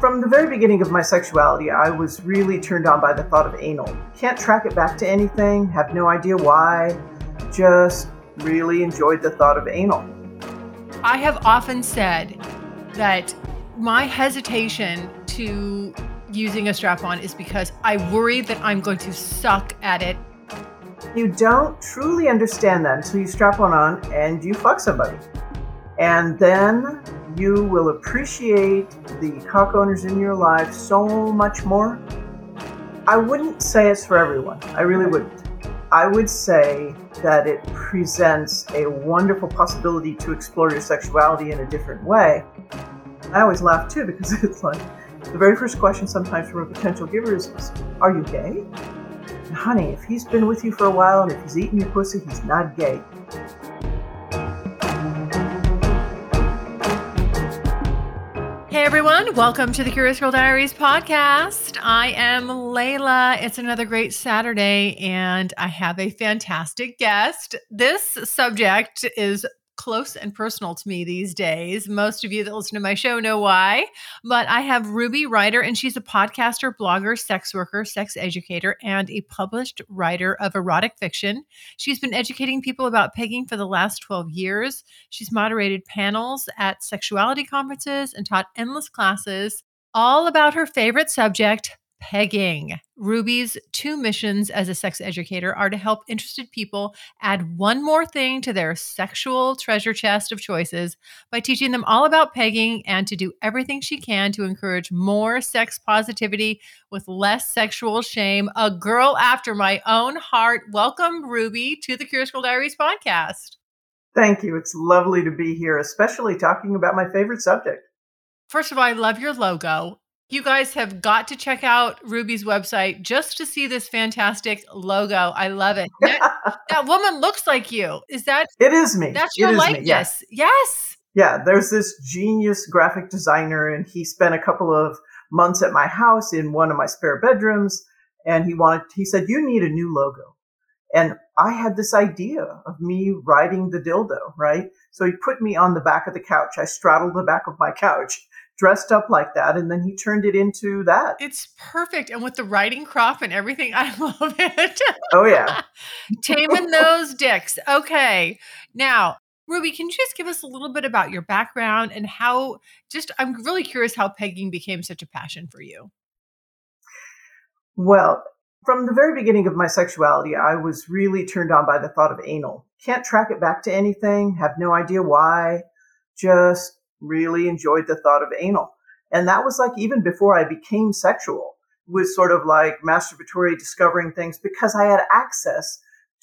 From the very beginning of my sexuality, I was really turned on by the thought of anal. Can't track it back to anything, have no idea why, just really enjoyed the thought of anal. I have often said that my hesitation to using a strap on is because I worry that I'm going to suck at it. You don't truly understand that until you strap one on and you fuck somebody. And then you will appreciate the cock owners in your life so much more. I wouldn't say it's for everyone. I really wouldn't. I would say that it presents a wonderful possibility to explore your sexuality in a different way. I always laugh too because it's like the very first question sometimes from a potential giver is, Are you gay? And honey, if he's been with you for a while and if he's eating your pussy, he's not gay. Everyone, welcome to the Curious Girl Diaries podcast. I am Layla. It's another great Saturday, and I have a fantastic guest. This subject is close and personal to me these days. Most of you that listen to my show know why. But I have Ruby Ryder, and she's a podcaster, blogger, sex worker, sex educator, and a published writer of erotic fiction. She's been educating people about pegging for the last 12 years. She's moderated panels at sexuality conferences and taught endless classes all about her favorite subject, pegging. Ruby's two missions as a sex educator are to help interested people add one more thing to their sexual treasure chest of choices by teaching them all about pegging and to do everything she can to encourage more sex positivity with less sexual shame. A girl after my own heart. Welcome, Ruby, to the Curious Girl Diaries podcast. Thank you. It's lovely to be here, especially talking about my favorite subject. First of all, I love your logo. You guys have got to check out Ruby's website just to see this fantastic logo. I love it. That, that woman looks like you. Is that? It is me. That's your likeness. yes. Yes. Yeah, there's this genius graphic designer, and he spent a couple of months at my house in one of my spare bedrooms, and he wanted, he said, You need a new logo. And I had this idea of me riding the dildo, right? So he put me on the back of the couch. I straddled the back of my couch, dressed up like that, and then he turned it into that. It's perfect. And with the riding crop and everything, I love it. Oh, yeah. Taming those dicks. Okay. Now, Ruby, can you just give us a little bit about your background and how just I'm really curious how pegging became such a passion for you. Well, from the very beginning of my sexuality, I was really turned on by the thought of anal. Can't track it back to anything, have no idea why, just really enjoyed the thought of anal. And that was like even before I became sexual, was sort of like masturbatory discovering things because I had access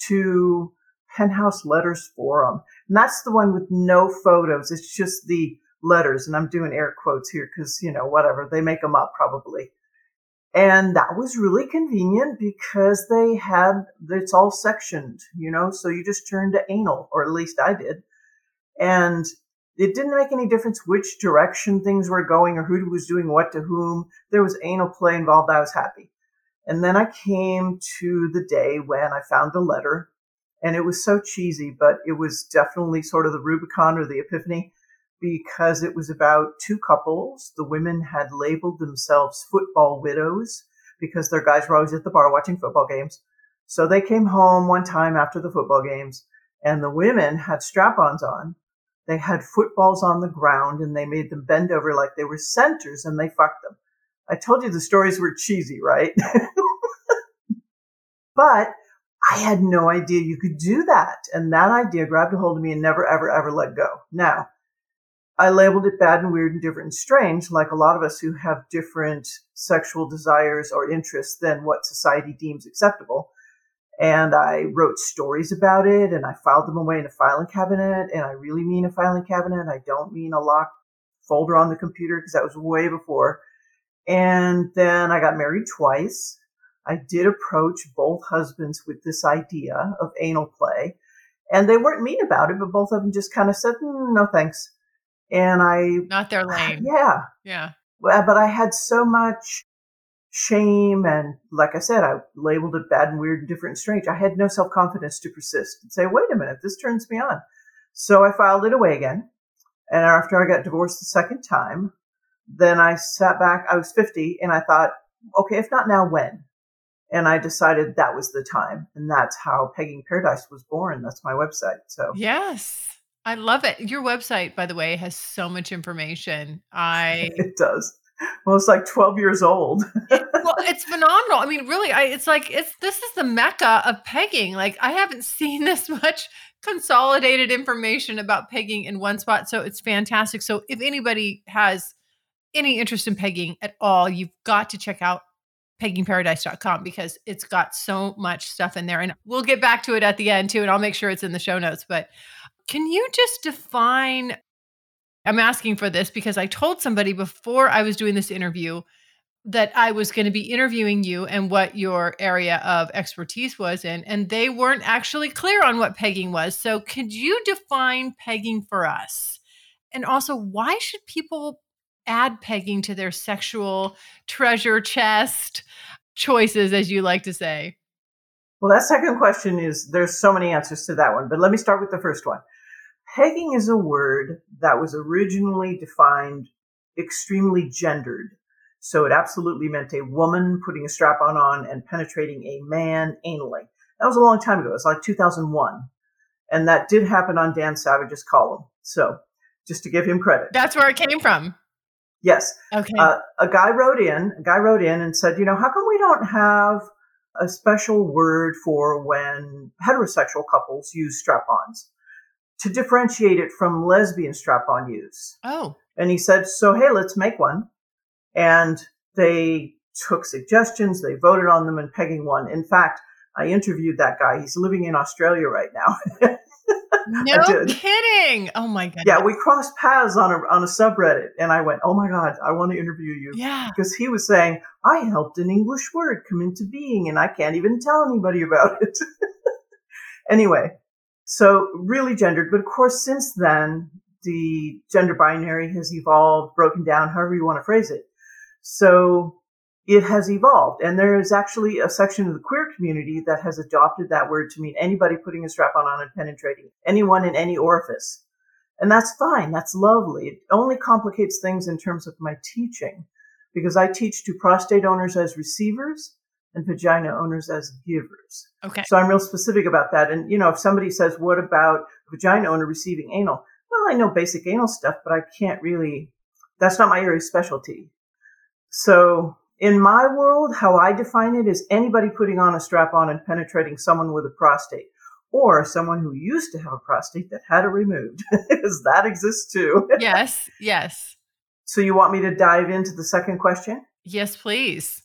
to Penthouse Letters Forum. And that's the one with no photos. It's just the letters. And I'm doing air quotes here because, you know, whatever, they make them up probably. And that was really convenient because they had, it's all sectioned, you know, so you just turn to anal, or at least I did. And it didn't make any difference which direction things were going or who was doing what to whom. There was anal play involved. I was happy. And then I came to the day when I found the letter and it was so cheesy, but it was definitely sort of the Rubicon or the epiphany because it was about two couples. The women had labeled themselves football widows because their guys were always at the bar watching football games. So they came home one time after the football games and the women had strap ons on. They had footballs on the ground and they made them bend over like they were centers and they fucked them. I told you the stories were cheesy, right? but I had no idea you could do that. And that idea grabbed a hold of me and never, ever, ever let go. Now, I labeled it bad and weird and different and strange, like a lot of us who have different sexual desires or interests than what society deems acceptable. And I wrote stories about it and I filed them away in a filing cabinet. And I really mean a filing cabinet. I don't mean a locked folder on the computer because that was way before. And then I got married twice. I did approach both husbands with this idea of anal play, and they weren't mean about it, but both of them just kind of said, mm, "No thanks." And I not their lane. Yeah, yeah. But I had so much shame, and like I said, I labeled it bad and weird and different and strange. I had no self confidence to persist and say, "Wait a minute, this turns me on." So I filed it away again. And after I got divorced the second time, then I sat back. I was 50 and I thought, okay, if not now, when? And I decided that was the time. And that's how Pegging Paradise was born. That's my website. So, yes. I love it. Your website, by the way, has so much information. I it does. Well, it's like 12 years old. well, it's phenomenal. I mean, really, I, it's like it's this is the mecca of pegging. Like I haven't seen this much consolidated information about pegging in one spot. So it's fantastic. So if anybody has any interest in pegging at all, you've got to check out peggingparadise.com because it's got so much stuff in there. And we'll get back to it at the end too, and I'll make sure it's in the show notes. But can you just define? I'm asking for this because I told somebody before I was doing this interview that I was going to be interviewing you and what your area of expertise was in, and they weren't actually clear on what pegging was. So, could you define pegging for us? And also, why should people add pegging to their sexual treasure chest choices, as you like to say? Well, that second question is there's so many answers to that one, but let me start with the first one. Pegging is a word that was originally defined extremely gendered. So it absolutely meant a woman putting a strap on on and penetrating a man anally. That was a long time ago. It was like 2001. And that did happen on Dan Savage's column. So just to give him credit. That's where it came from. Yes. Okay. Uh, a guy wrote in, a guy wrote in and said, you know, how come we don't have a special word for when heterosexual couples use strap-ons to differentiate it from lesbian strap-on use? Oh. And he said, so hey, let's make won. And they took suggestions, they voted on them, and pegging one. In fact, I interviewed that guy. He's living in Australia right now. No kidding. Oh my god. Yeah, we crossed paths on a on a subreddit, and I went, "Oh my god, I want to interview you." Yeah, because he was saying I helped an English word come into being, and I can't even tell anybody about it. anyway, so really gendered, but of course, since then the gender binary has evolved, broken down, however you want to phrase it. So it has evolved. And there is actually a section of the queer community that has adopted that word to mean anybody putting a strap on and penetrating anyone in any orifice. And that's fine. That's lovely. It only complicates things in terms of my teaching because I teach to prostate owners as receivers and vagina owners as givers. Okay. So I'm real specific about that. And, you know, if somebody says, what about vagina owner receiving anal? Well, I know basic anal stuff, but I can't really, that's not my area of specialty. So in my world, how I define it is anybody putting on a strap on and penetrating someone with a prostate or someone who used to have a prostate that had it removed, because that exists too. yes, yes. So you want me to dive into the second question? Yes, please.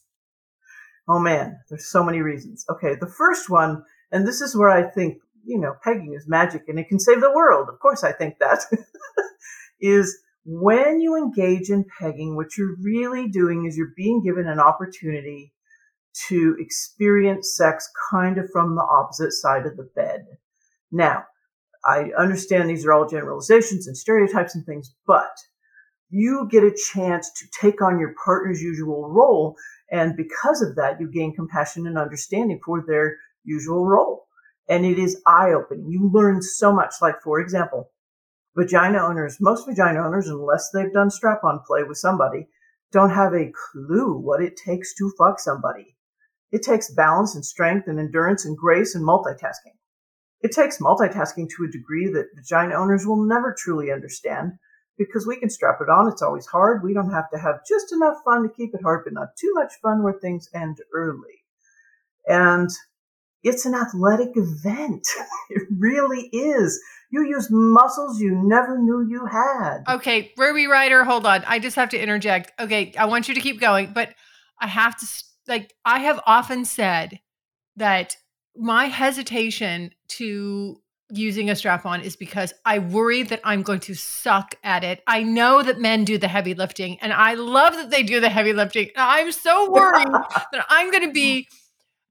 Oh man, there's so many reasons. Okay, the first one, and this is where I think, you know, pegging is magic and it can save the world. Of course, I think that is when you engage in pegging, what you're really doing is you're being given an opportunity to experience sex kind of from the opposite side of the bed. Now, I understand these are all generalizations and stereotypes and things, but you get a chance to take on your partner's usual role. And because of that, you gain compassion and understanding for their usual role. And it is eye opening. You learn so much. Like, for example, vagina owners, most vagina owners, unless they've done strap on play with somebody, don't have a clue what it takes to fuck somebody. It takes balance and strength and endurance and grace and multitasking. It takes multitasking to a degree that vagina owners will never truly understand because we can strap it on. It's always hard. We don't have to have just enough fun to keep it hard, but not too much fun where things end early. And it's an athletic event. it really is. You use muscles you never knew you had. Okay, Ruby Ryder, hold on. I just have to interject. Okay, I want you to keep going, but I have to, like, I have often said that my hesitation to using a strap on is because I worry that I'm going to suck at it. I know that men do the heavy lifting and I love that they do the heavy lifting. I'm so worried that I'm going to be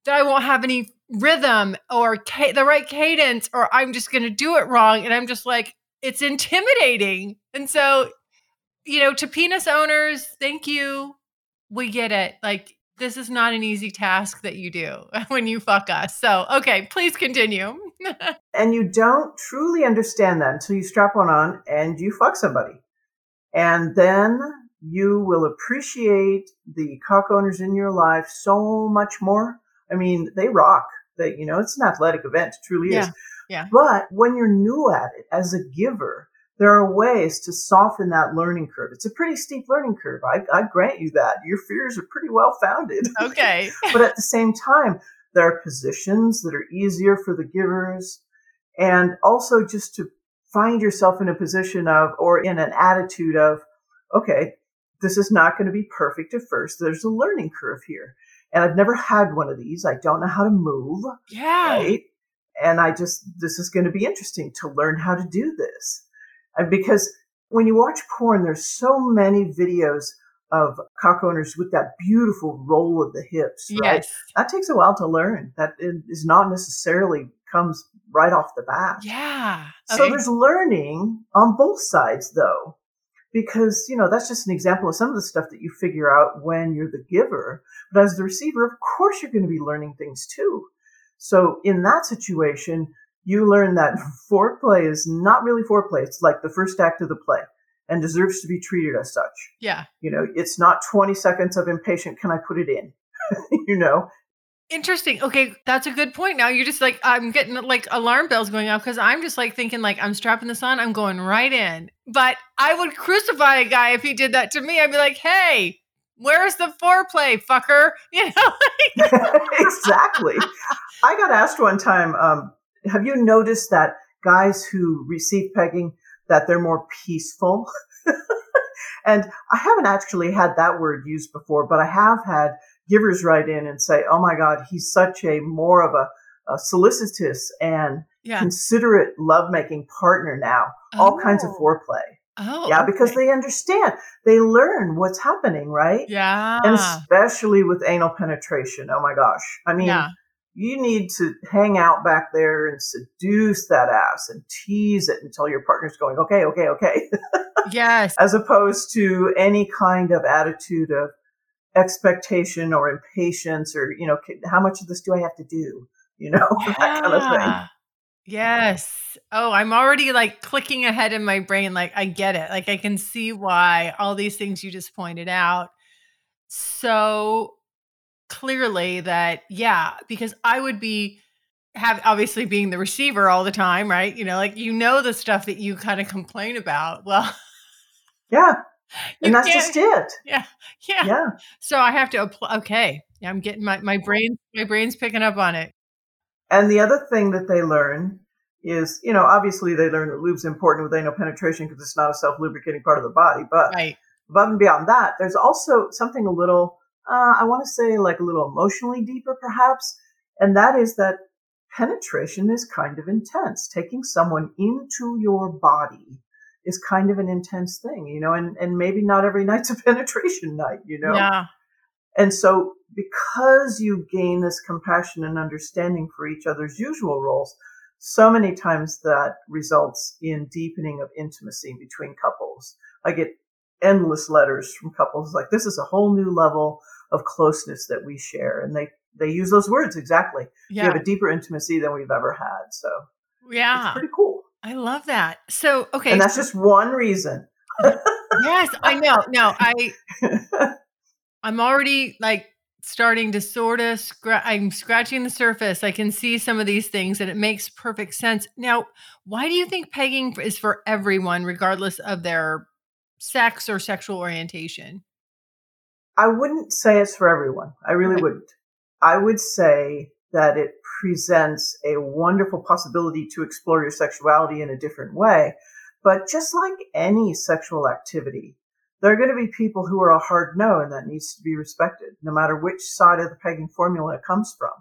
that I won't have any rhythm or ca- the right cadence or I'm just going to do it wrong and I'm just like it's intimidating. And so you know, to penis owners, thank you. We get it. Like this is not an easy task that you do when you fuck us. So, okay, please continue. and you don't truly understand that until you strap one on and you fuck somebody. And then you will appreciate the cock owners in your life so much more. I mean, they rock. That you know, it's an athletic event, it truly yeah. is. Yeah. But when you're new at it as a giver, there are ways to soften that learning curve. It's a pretty steep learning curve. I, I grant you that. Your fears are pretty well founded. Okay. but at the same time, there are positions that are easier for the givers. And also just to find yourself in a position of, or in an attitude of, okay, this is not going to be perfect at first. There's a learning curve here. And I've never had one of these. I don't know how to move. Yeah. Right. And I just, this is going to be interesting to learn how to do this. And because when you watch porn, there's so many videos of cock owners with that beautiful roll of the hips, right? Yes. That takes a while to learn. That is not necessarily comes right off the bat. Yeah. So there's learning on both sides though, because, you know, that's just an example of some of the stuff that you figure out when you're the giver. But as the receiver, of course, you're going to be learning things too. So in that situation, you learn that foreplay is not really foreplay. It's like the first act of the play and deserves to be treated as such. Yeah. You know, it's not 20 seconds of impatient, can I put it in? you know? Interesting. Okay, that's a good point. Now you're just like I'm getting like alarm bells going off because I'm just like thinking like I'm strapping this on, I'm going right in. But I would crucify a guy if he did that to me. I'd be like, hey, where's the foreplay, fucker? You know? exactly. I got asked one time, um, have you noticed that guys who receive pegging that they're more peaceful? and I haven't actually had that word used before, but I have had givers write in and say, "Oh my God, he's such a more of a, a solicitous and yeah. considerate lovemaking partner now. All kinds of Oh. foreplay." Oh, yeah, because okay. they understand. They learn what's happening, right? yeah, And especially with anal penetration. Oh my gosh. I mean, yeah, you need to hang out back there and seduce that ass and tease it until your partner's going, okay, okay, okay, yes, as opposed to any kind of attitude of expectation or impatience or, you know, how much of this do I have to do? You know, that kind of thing. Yes. Oh, I'm already like clicking ahead in my brain. Like, I get it. Like, I can see why all these things you just pointed out so clearly that, yeah, because I would be have obviously being the receiver all the time, right? You know, like, you know, the stuff that you kind of complain about. Well, Yeah. And that's just it. yeah, yeah. Yeah. So I have to apply. Okay. I'm getting my, my brain, my brain's picking up on it. And the other thing that they learn is, you know, obviously they learn that lube's important with anal penetration because it's not a self lubricating part of the body. But Right. above and beyond that, there's also something a little, uh, I want to say like a little emotionally deeper perhaps. And that is that penetration is kind of intense. Taking someone into your body is kind of an intense thing, you know, and, and maybe not every night's a penetration night, you know? Yeah. And so, because you gain this compassion and understanding for each other's usual roles, so many times that results in deepening of intimacy between couples. I get endless letters from couples like this is a whole new level of closeness that we share. And they they use those words exactly. Yeah. we have a deeper intimacy than we've ever had. So yeah. it's pretty cool. I love that. So okay and that's just one reason. Yes i know. No i i'm already like starting to sort of scratch i'm scratching the surface. I can see some of these things and it makes perfect sense. Now why do you think pegging is for everyone regardless of their sex or sexual orientation? I wouldn't say it's for everyone. I really okay. wouldn't. I would say that it presents a wonderful possibility to explore your sexuality in a different way. But just like any sexual activity, there are going to be people who are a hard no, and that needs to be respected, no matter which side of the pegging formula it comes from.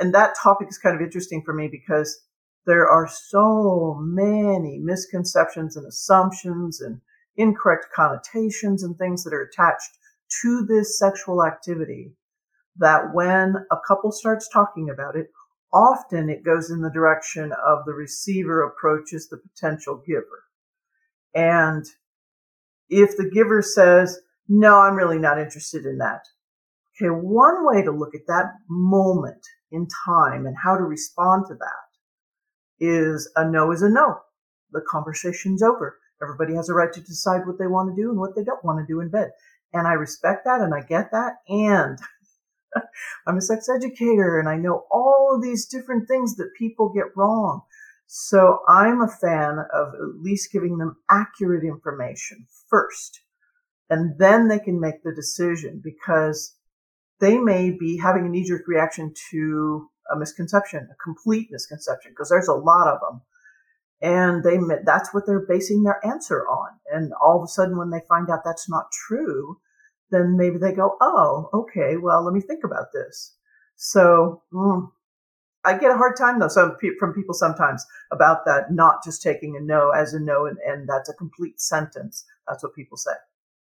And that topic is kind of interesting for me because there are so many misconceptions and assumptions and incorrect connotations and things that are attached to this sexual activity that when a couple starts talking about it, often it goes in the direction of the receiver approaches the potential giver. And if the giver says, no, I'm really not interested in that. Okay. One way to look at that moment in time and how to respond to that is a no is a no. The conversation's over. Everybody has a right to decide what they want to do and what they don't want to do in bed. And I respect that and I get that. And I'm a sex educator and I know all of these different things that people get wrong. So I'm a fan of at least giving them accurate information first. And then they can make the decision because they may be having a knee jerk reaction to a misconception, a complete misconception, because there's a lot of them and they that's what they're basing their answer on. And all of a sudden when they find out that's not true then maybe they go oh okay well let me think about this. So mm, i get a hard time though some from people sometimes about that not just taking a no as a no and, and that's a complete sentence. That's what people say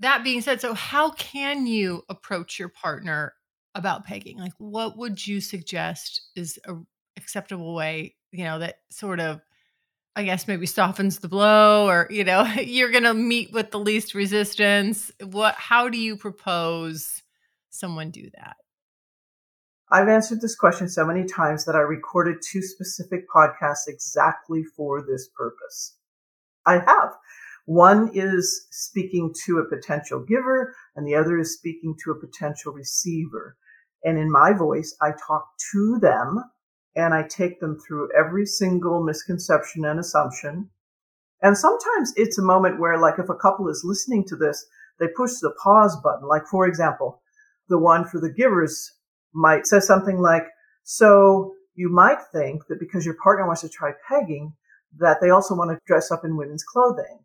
that being said, so how can you approach your partner about pegging? Like, what would you suggest is a acceptable way, you know, that sort of, I guess, maybe softens the blow, or you know, you're going to meet with the least resistance. What? How do you propose someone do that? I've answered this question so many times that I recorded two specific podcasts exactly for this purpose. I have. One is speaking to a potential giver and the other is speaking to a potential receiver. And in my voice, I talk to them and I take them through every single misconception and assumption. And sometimes it's a moment where, like, if a couple is listening to this, they push the pause button. Like, for example, the one for the givers might say something like, so you might think that because your partner wants to try pegging, that they also want to dress up in women's clothing.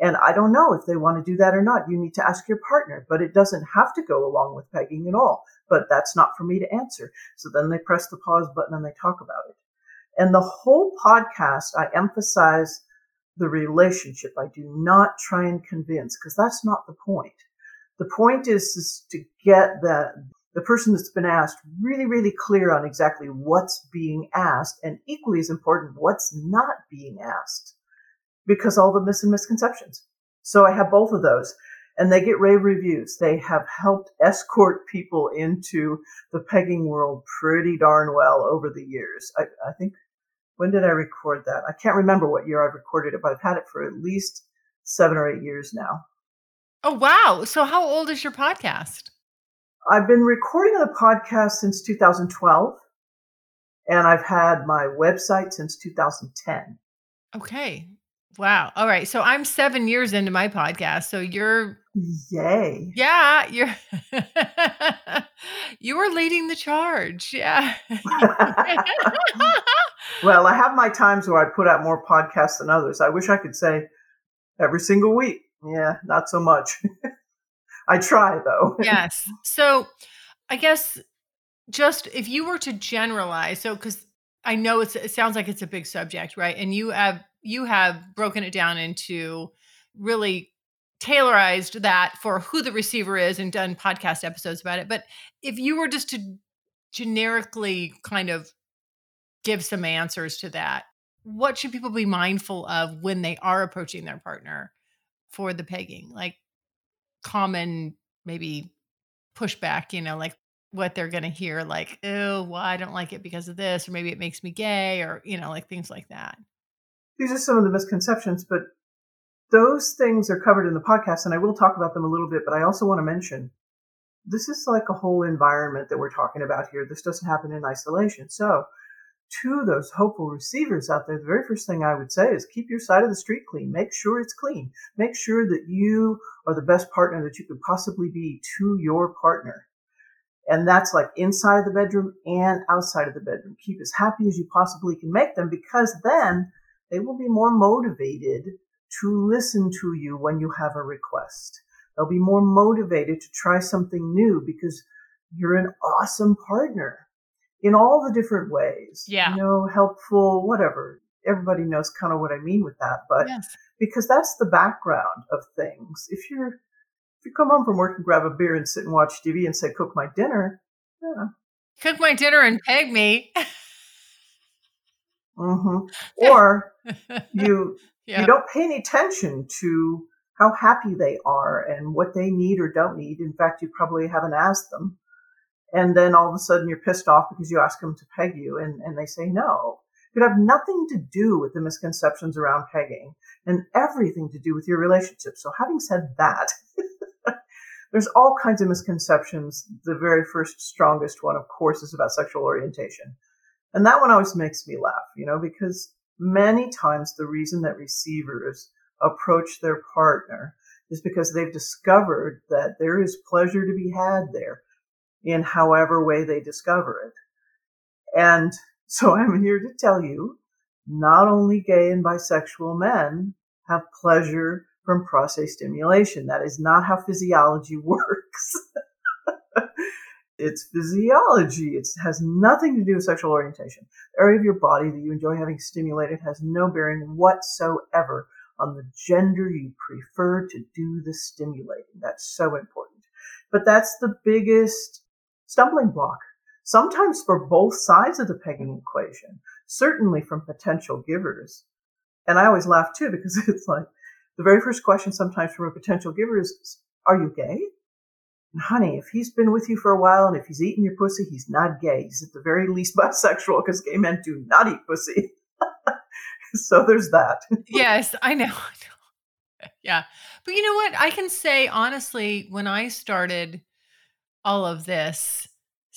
And I don't know if they want to do that or not. You need to ask your partner, but it doesn't have to go along with pegging at all. But that's not for me to answer. So then they press the pause button and they talk about it. And the whole podcast, I emphasize the relationship. I do not try and convince because that's not the point. The point is, is to get the, the person that's been asked really, really clear on exactly what's being asked and equally as important, what's not being asked because all the mis- and misconceptions. So I have both of those and they get rave reviews. They have helped escort people into the pegging world pretty darn well over the years. I, I think when did I record that? I can't remember what year I recorded it, but I've had it for at least seven or eight years now. Oh, wow. So, how old is your podcast? I've been recording the podcast since 2012, and I've had my website since 2010. Okay. Wow. All right. So I'm seven years into my podcast. So you're Yay. Yeah, you're you are leading the charge. Yeah. well, I have my times where I put out more podcasts than others. I wish I could say every single week. Yeah, not so much. I try though. yes. So I guess just if you were to generalize, so because I know it sounds like it's a big subject, right? And you have you have broken it down into really tailorized that for who the receiver is and done podcast episodes about it. But if you were just to generically kind of give some answers to that, what should people be mindful of when they are approaching their partner for the pegging? Like common maybe pushback, you know, like what they're going to hear, like, oh, well, I don't like it because of this, or maybe it makes me gay, or, you know, like things like that. These are some of the misconceptions, but those things are covered in the podcast, and I will talk about them a little bit, but I also want to mention this is like a whole environment that we're talking about here. This doesn't happen in isolation. So, to those hopeful receivers out there, the very first thing I would say is keep your side of the street clean. Make sure it's clean. Make sure that you are the best partner that you could possibly be to your partner. And that's like inside of the bedroom and outside of the bedroom. Keep as happy as you possibly can make them because then they will be more motivated to listen to you when you have a request. They'll be more motivated to try something new because you're an awesome partner in all the different ways. Yeah. You know, helpful, whatever. Everybody knows kind of what I mean with that. But yes. because that's the background of things. If you're, if you come home from work and grab a beer and sit and watch TV and say, cook my dinner, yeah. Cook my dinner and peg me. mm-hmm. Or you, you don't pay any attention to how happy they are and what they need or don't need. In fact, you probably haven't asked them and then all of a sudden you're pissed off because you ask them to peg you and, and they say no. It could have nothing to do with the misconceptions around pegging and everything to do with your relationship. So having said that, there's all kinds of misconceptions. The very first strongest one, of course, is about sexual orientation. And that one always makes me laugh, you know, because many times the reason that receivers approach their partner is because they've discovered that there is pleasure to be had there in however way they discover it. And so I'm here to tell you not only gay and bisexual men have pleasure from prostate stimulation. That is not how physiology works. it's physiology. It has nothing to do with sexual orientation. The area of your body that you enjoy having stimulated has no bearing whatsoever on the gender you prefer to do the stimulating. That's so important. But that's the biggest stumbling block, sometimes for both sides of the pegging equation, certainly from potential givers. And I always laugh too because it's like the very first question sometimes from a potential giver is, Are you gay? And honey, if he's been with you for a while and if he's eaten your pussy, he's not gay. He's at the very least bisexual because gay men do not eat pussy. so there's that. yes, I know. Yeah. But you know what? I can say honestly, when I started all of this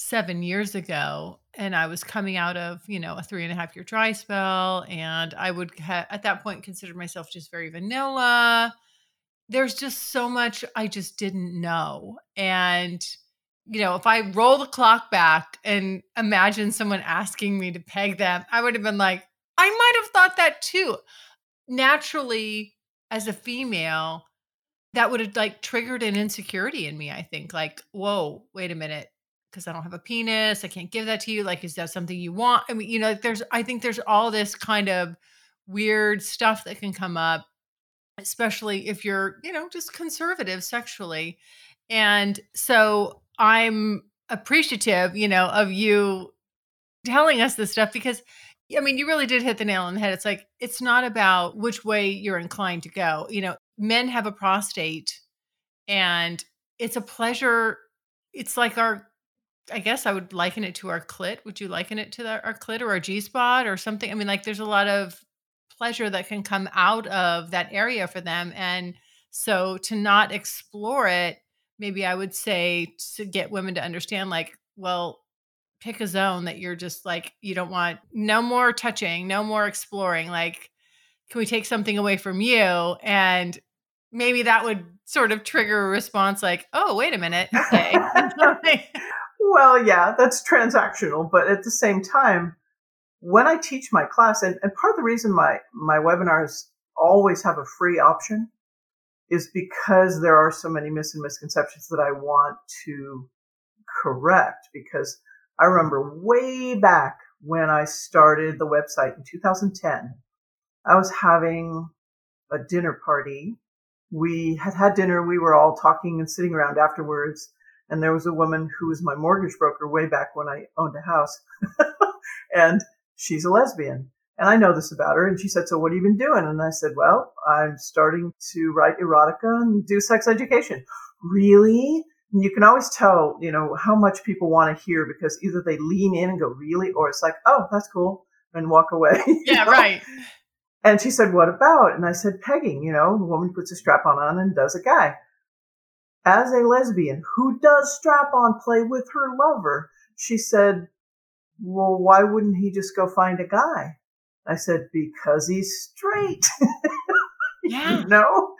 seven years ago and i was coming out of you know a three and a half year dry spell and i would ha- at that point consider myself just very vanilla. There's just so much i just didn't know and you know if i roll the clock back and imagine someone asking me to peg them i would have been like i might have thought that too. Naturally as a female that would have like triggered an insecurity in me i think like whoa wait a minute because i don't have a penis i can't give that to you like is that something you want i mean you know there's i think there's all this kind of weird stuff that can come up especially if you're you know just conservative sexually and so i'm appreciative you know of you telling us this stuff because I mean, you really did hit the nail on the head. It's like, it's not about which way you're inclined to go. You know, men have a prostate and it's a pleasure. It's like our I guess I would liken it to our clit. Would you liken it to the, our clit or our G spot or something? I mean, like there's a lot of pleasure that can come out of that area for them. And so to not explore it, maybe I would say to get women to understand, like, well, pick a zone that you're just like, you don't want no more touching, no more exploring. Like, can we take something away from you? And maybe that would sort of trigger a response like, oh, wait a minute. Okay. well, yeah, that's transactional. But at the same time, when I teach my class, and, and part of the reason my, my webinars always have a free option is because there are so many myths and misconceptions that I want to correct. Because I remember way back when I started the website in 2010, I was having a dinner party. We had had dinner. We were all talking and sitting around afterwards. And there was a woman who was my mortgage broker way back when I owned a house. and she's a lesbian. And I know this about her. And she said, So what have you been doing? And I said, Well, I'm starting to write erotica and do sex education. Really? And you can always tell, you know, how much people want to hear because either they lean in and go, Really? Or it's like, Oh, that's cool. And walk away. Yeah, right. And she said, What about? And I said, Pegging. You know, the woman puts a strap on on and does a guy. As a lesbian who does strap on play with her lover, she said, Well, why wouldn't he just go find a guy? I said, Because he's straight. Yeah. you know?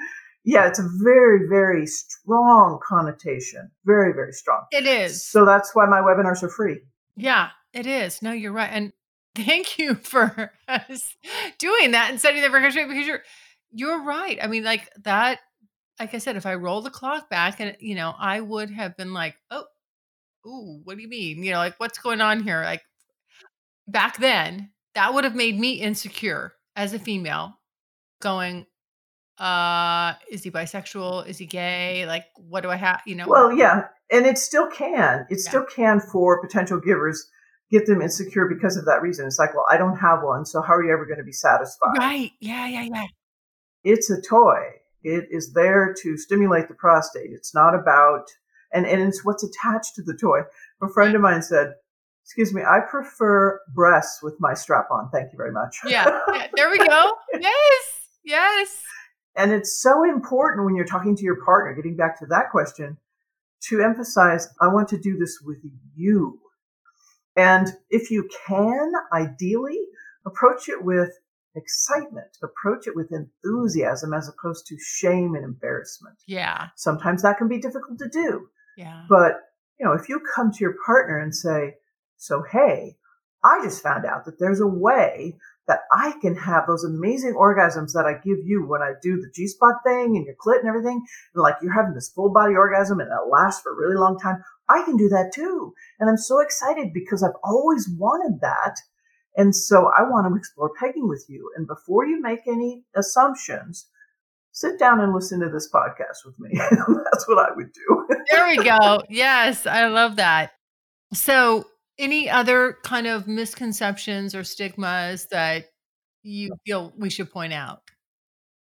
Yeah, it's a very, very strong connotation. Very, very strong. It is. So that's why my webinars are free. Yeah, it is. No, you're right. And thank you for doing that and setting the record straight because you're you're right. I mean, like that. Like I said, if I roll the clock back, and you know, I would have been like, "Oh, ooh, what do you mean? You know, like what's going on here?" Like back then, that would have made me insecure as a female, going, "Uh, is he bisexual? Is he gay? Like, what do I have? You know?" Well, yeah, and it still can. It Yeah. still can for potential givers get them insecure because of that reason. It's like, well, I don't have one, so how are you ever going to be satisfied? Right. Yeah. Yeah. Yeah. It's a toy. It is there to stimulate the prostate. It's not about, and, and it's what's attached to the toy. A friend of mine said, excuse me, I prefer breasts with my strap on. Thank you very much. Yeah. yeah. There we go. Yes. Yes. And it's so important when you're talking to your partner, getting back to that question, to emphasize, I want to do this with you. And if you can, ideally, approach it with excitement, approach it with enthusiasm as opposed to shame and embarrassment. Yeah. Sometimes that can be difficult to do. Yeah. But, you know, if you come to your partner and say, so, hey, I just found out that there's a way that I can have those amazing orgasms that I give you when I do the G spot thing and your clit and everything. And like you're having this full body orgasm and it lasts for a really long time. I can do that too. And I'm so excited because I've always wanted that. And so I want to explore pegging with you. And before you make any assumptions, sit down and listen to this podcast with me. That's what I would do. There we go. Yes. I love that. So, any other kind of misconceptions or stigmas that you feel we should point out?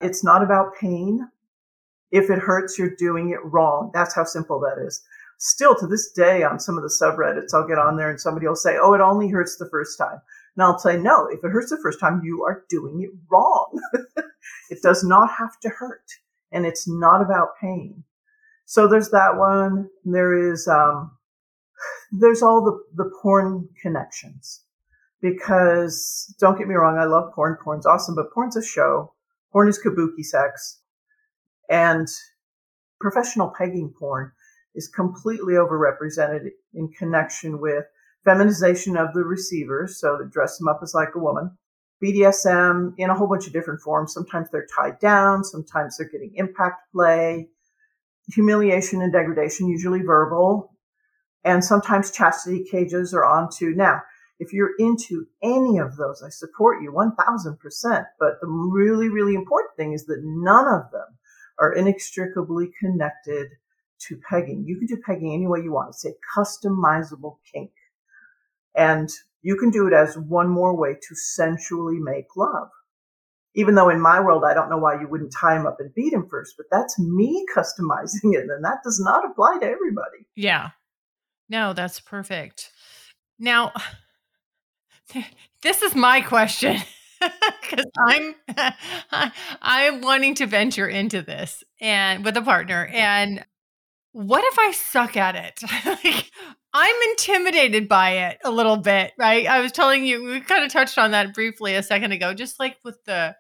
It's not about pain. If it hurts, you're doing it wrong. That's how simple that is. Still to this day, on some of the subreddits, I'll get on there and somebody will say, Oh, it only hurts the first time. And I'll say, No, if it hurts the first time, you are doing it wrong. it does not have to hurt. And it's not about pain. So there's that one. There is, um, there's all the, the porn connections because don't get me wrong. I love porn. Porn's awesome, but porn's a show. Porn is kabuki sex and professional pegging porn is completely overrepresented in connection with feminization of the receivers. So dress them up as like a woman. BDSM in a whole bunch of different forms. Sometimes they're tied down. Sometimes they're getting impact play, humiliation and degradation, usually verbal. And sometimes chastity cages are onto. Now, if you're into any of those, I support you 1000%. But the really, really important thing is that none of them are inextricably connected to pegging. You can do pegging any way you want. It's a customizable kink. And you can do it as one more way to sensually make love. Even though in my world, I don't know why you wouldn't tie him up and beat him first, but that's me customizing it. And that does not apply to everybody. Yeah. No, that's perfect. Now, this is my question because I'm I'm wanting to venture into this and with a partner. And what if I suck at it? like, I'm intimidated by it a little bit, right? I was telling you, we kind of touched on that briefly a second ago, just like with the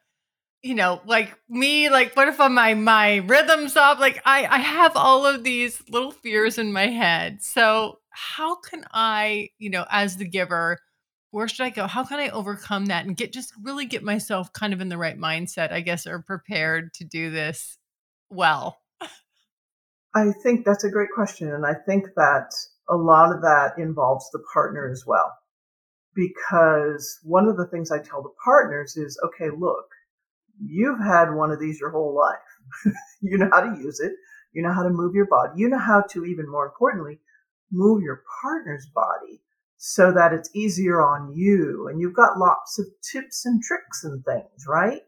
you know, like me, like what if my my rhythm's off? Like I I have all of these little fears in my head. So how can I, you know, as the giver, where should I go? How can I overcome that and get just really get myself kind of in the right mindset, I guess, or prepared to do this well? I think that's a great question. And I think that a lot of that involves the partner as well. Because one of the things I tell the partners is, okay, look, you've had one of these your whole life. you know how to use it. You know how to move your body. You know how to, even more importantly, move your partner's body so that it's easier on you. And you've got lots of tips and tricks and things, right?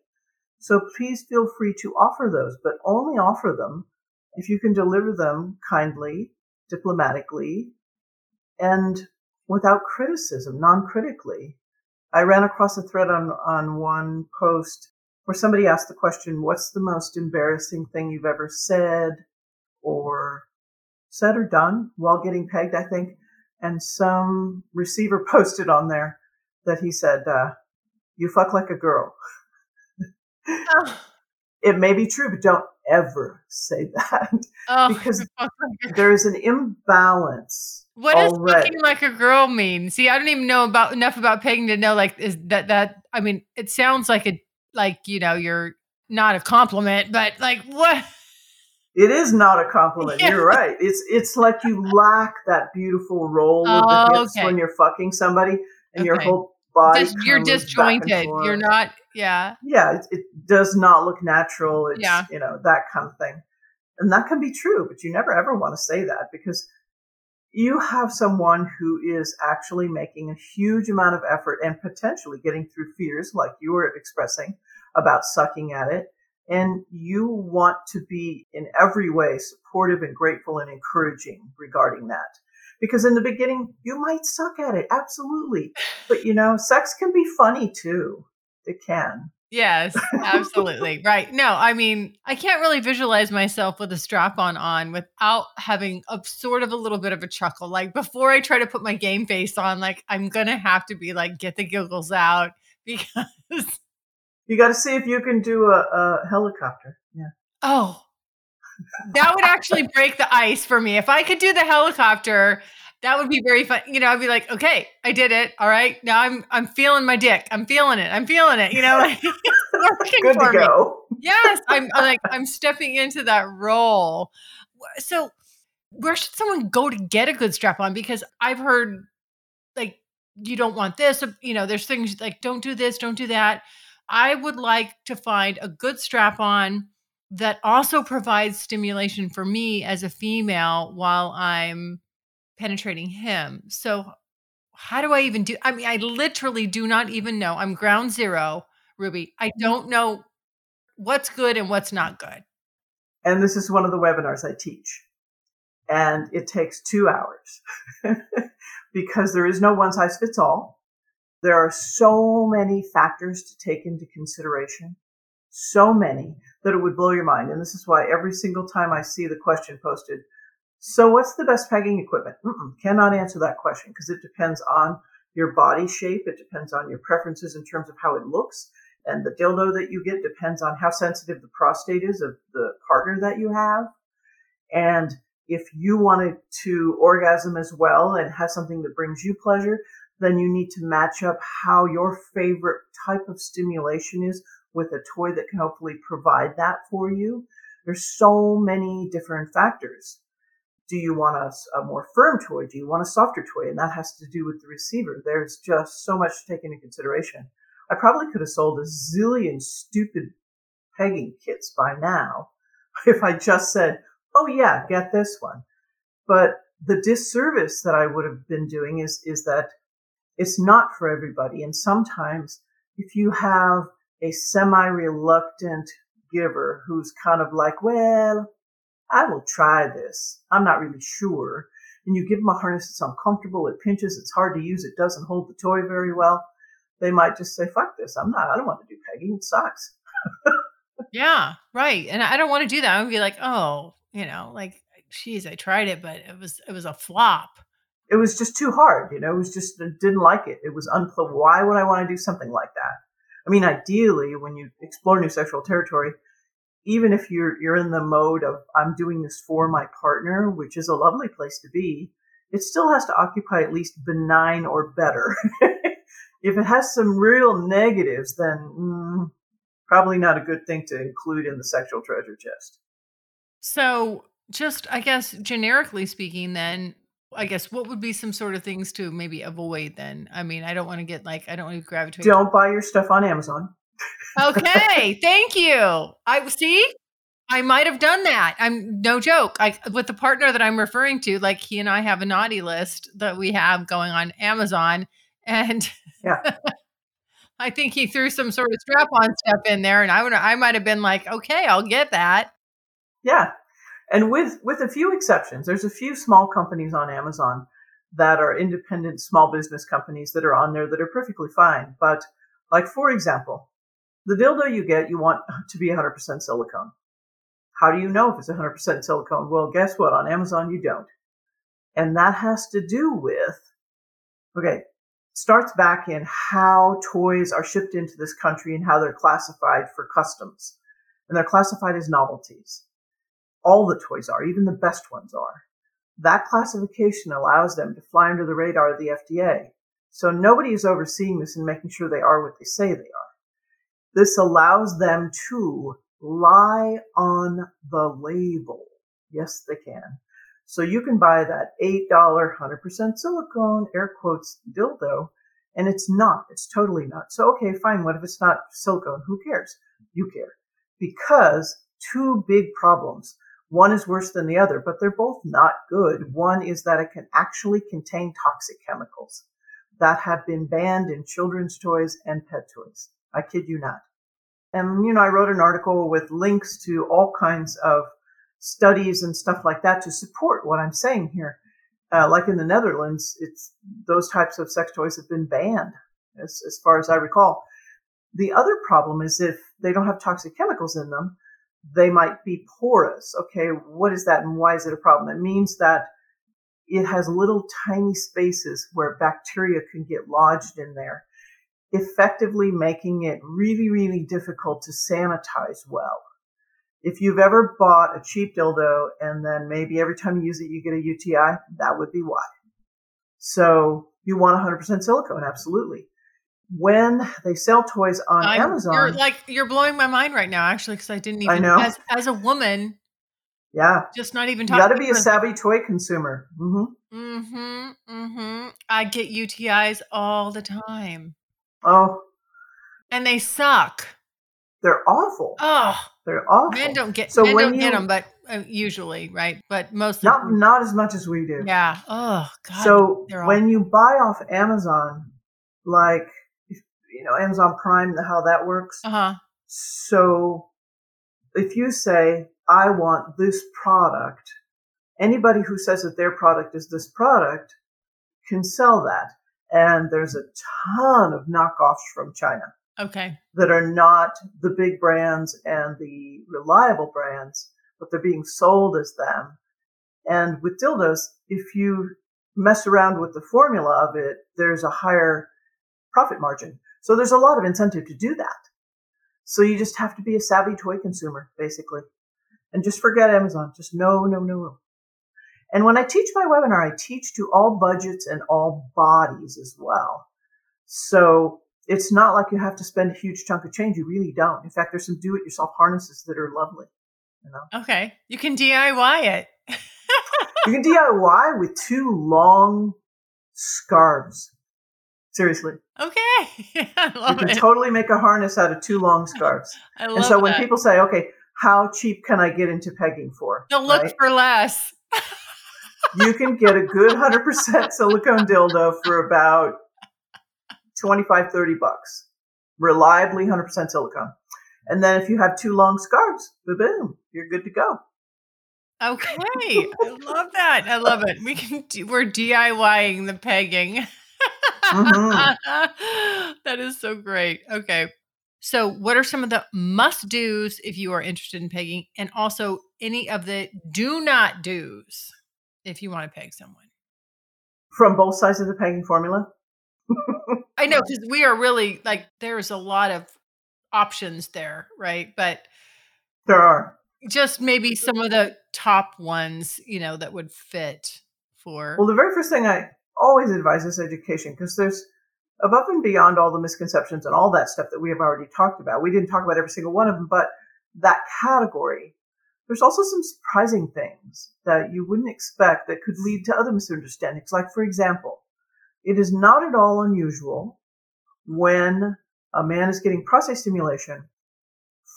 So please feel free to offer those, but only offer them if you can deliver them kindly, diplomatically, and without criticism, non-critically. I ran across a thread on, on one post where somebody asked the question, what's the most embarrassing thing you've ever said or said or done while getting pegged, I think. And some receiver posted on there that he said, uh, you fuck like a girl. oh. It may be true, but don't ever say that oh. because oh there is an imbalance. What does fucking like a girl mean? See, I don't even know about enough about pegging to know like is that that I mean, it sounds like a like you know you're not a compliment, but like what? It is not a compliment. Yeah. You're right. It's it's like you lack that beautiful roll oh, of the hips okay. when you're fucking somebody, and okay. your whole body. Dis- you're disjointed. You're not. Yeah. Yeah. It, it, does not look natural. It's yeah. you know that kind of thing, and that can be true. But you never ever want to say that because you have someone who is actually making a huge amount of effort and potentially getting through fears like you were expressing about sucking at it. And you want to be in every way supportive and grateful and encouraging regarding that. Because in the beginning, you might suck at it. Absolutely. But you know, sex can be funny too. It can. Yes, absolutely. right. No, I mean, I can't really visualize myself with a strap on on without having a sort of a little bit of a chuckle. Like before I try to put my game face on, like I'm going to have to be like, get the giggles out because you got to see if you can do a, a helicopter. Yeah. Oh, that would actually break the ice for me. If I could do the helicopter, that would be very fun. You know, I'd be like, okay, I did it. All right, now I'm I'm feeling my dick. I'm feeling it. I'm feeling it. You know, working Good for to go. me. Yes, I'm, I'm like I'm stepping into that role. So, where should someone go to get a good strap on? Because I've heard like you don't want this. You know, there's things like don't do this, don't do that. I would like to find a good strap on that also provides stimulation for me as a female while I'm penetrating him. So, how do I even do? I mean, I literally do not even know. I'm ground zero, Ruby. I mm-hmm. don't know what's good and what's not good. And this is one of the webinars I teach. And it takes two hours because there is no one size fits all. There are so many factors to take into consideration, so many that it would blow your mind. And this is why every single time I see the question posted, so what's the best pegging equipment? Mm-mm, cannot answer that question because it depends on your body shape. It depends on your preferences in terms of how it looks. And the dildo that you get depends on how sensitive the prostate is of the partner that you have. And if you wanted to orgasm as well and have something that brings you pleasure, then you need to match up how your favorite type of stimulation is with a toy that can hopefully provide that for you. There's so many different factors. Do you want a, a, more firm toy? Do you want a softer toy? And that has to do with the receiver. There's just so much to take into consideration. I probably could have sold a zillion stupid pegging kits by now if I just said, oh yeah, get this one. But the disservice that I would have been doing is, is that it's not for everybody. And sometimes if you have a semi reluctant giver who's kind of like, well, I will try this. I'm not really sure. and you give them a harness that's uncomfortable, it pinches, it's hard to use, it doesn't hold the toy very well, they might just say, fuck this, I'm not, I don't want to do pegging, it sucks. yeah, right. And I don't want to do that. I would be like, oh, you know, like, geez, I tried it, but it was, it was a flop. It was just too hard, you know, it was just, I didn't like it. It was unpl- why would I want to do something like that? I mean, ideally, when you explore new sexual territory, even if you're you're in the mode of I'm doing this for my partner, which is a lovely place to be, it still has to occupy at least benign or better. if it has some real negatives, then mm, probably not a good thing to include in the sexual treasure chest. So, just I guess generically speaking, then I guess what would be some sort of things to maybe avoid then? I mean, I don't want to get like I don't want to gravitate. Don't buy your stuff on Amazon okay, thank you. I see. I might have done that. I'm no joke. I with the partner that I'm referring to, like he and I have a naughty list that we have going on Amazon, and yeah. I think he threw some sort of strap-on stuff in there, and I would I might have been like, okay, I'll get that. Yeah, and with with a few exceptions, there's a few small companies on Amazon that are independent small business companies that are on there that are perfectly fine. But like for example, the dildo you get, you want to be 100% silicone. How do you know if it's 100% silicone? Well, guess what? On Amazon, you don't. And that has to do with, okay, starts back in how toys are shipped into this country and how they're classified for customs. And they're classified as novelties. All the toys are, even the best ones are. That classification allows them to fly under the radar of the FDA. So nobody is overseeing this and making sure they are what they say they are. This allows them to lie on the label. Yes, they can. So you can buy that $8 100% silicone, air quotes, dildo, and it's not. It's totally not. So, okay, fine. What if it's not silicone? Who cares? You care. Because two big problems. One is worse than the other, but they're both not good. One is that it can actually contain toxic chemicals that have been banned in children's toys and pet toys. I kid you not. And, you know, I wrote an article with links to all kinds of studies and stuff like that to support what I'm saying here. Uh, like in the Netherlands, it's those types of sex toys have been banned, as, as far as I recall. The other problem is if they don't have toxic chemicals in them, they might be porous. Okay, what is that and why is it a problem? It means that it has little tiny spaces where bacteria can get lodged in there effectively making it really, really difficult to sanitize well. If you've ever bought a cheap dildo and then maybe every time you use it you get a UTI, that would be why. So you want 100% silicone, absolutely. When they sell toys on I'm, Amazon, you're like you're blowing my mind right now, actually, because I didn't even. I know. As, as a woman, yeah, just not even talking. You got to be a savvy toy consumer. Mm-hmm. Mm-hmm. Mm-hmm. I get UTIs all the time. Oh. And they suck. They're awful. Oh, they're awful. Men don't get so men when don't you, get them, but uh, usually, right? But most not not as much as we do. Yeah. Oh God. So when you buy off Amazon, like you know Amazon Prime, how that works. Uh huh. So if you say I want this product, anybody who says that their product is this product can sell that. And there's a ton of knockoffs from China. Okay. That are not the big brands and the reliable brands, but they're being sold as them. And with dildos, if you mess around with the formula of it, there's a higher profit margin. So there's a lot of incentive to do that. So you just have to be a savvy toy consumer, basically. And just forget Amazon. Just no, no, no. And when I teach my webinar, I teach to all budgets and all bodies as well. So it's not like you have to spend a huge chunk of change. You really don't. In fact, there's some do it yourself harnesses that are lovely. You know? Okay. You can DIY it. you can DIY with two long scarves. Seriously. Okay. I love you can it. totally make a harness out of two long scarves. I love and so when people say, okay, how cheap can I get into pegging for? They'll look right? for less you can get a good 100% silicone dildo for about 25, 30 bucks. Reliably 100% silicone. And then if you have two long scarves, boom, you're good to go. Okay, I love that. I love it. We can do, we're DIYing the pegging. Mhm. that is so great. Okay. So, what are some of the must do's if you are interested in pegging, and also any of the do not do's if you want to peg someone? From both sides of the pegging formula. I know because we are really like there's a lot of options there, right? But There are. just maybe some of the top ones, you know, that would fit for. Well, the very first thing I always advise is education because there's above and beyond all the misconceptions and all that stuff that we have already talked about. We didn't talk about every single one of them, but that category, there's also some surprising things that you wouldn't expect that could lead to other misunderstandings. Like, for example, it is not at all unusual when a man is getting prostate stimulation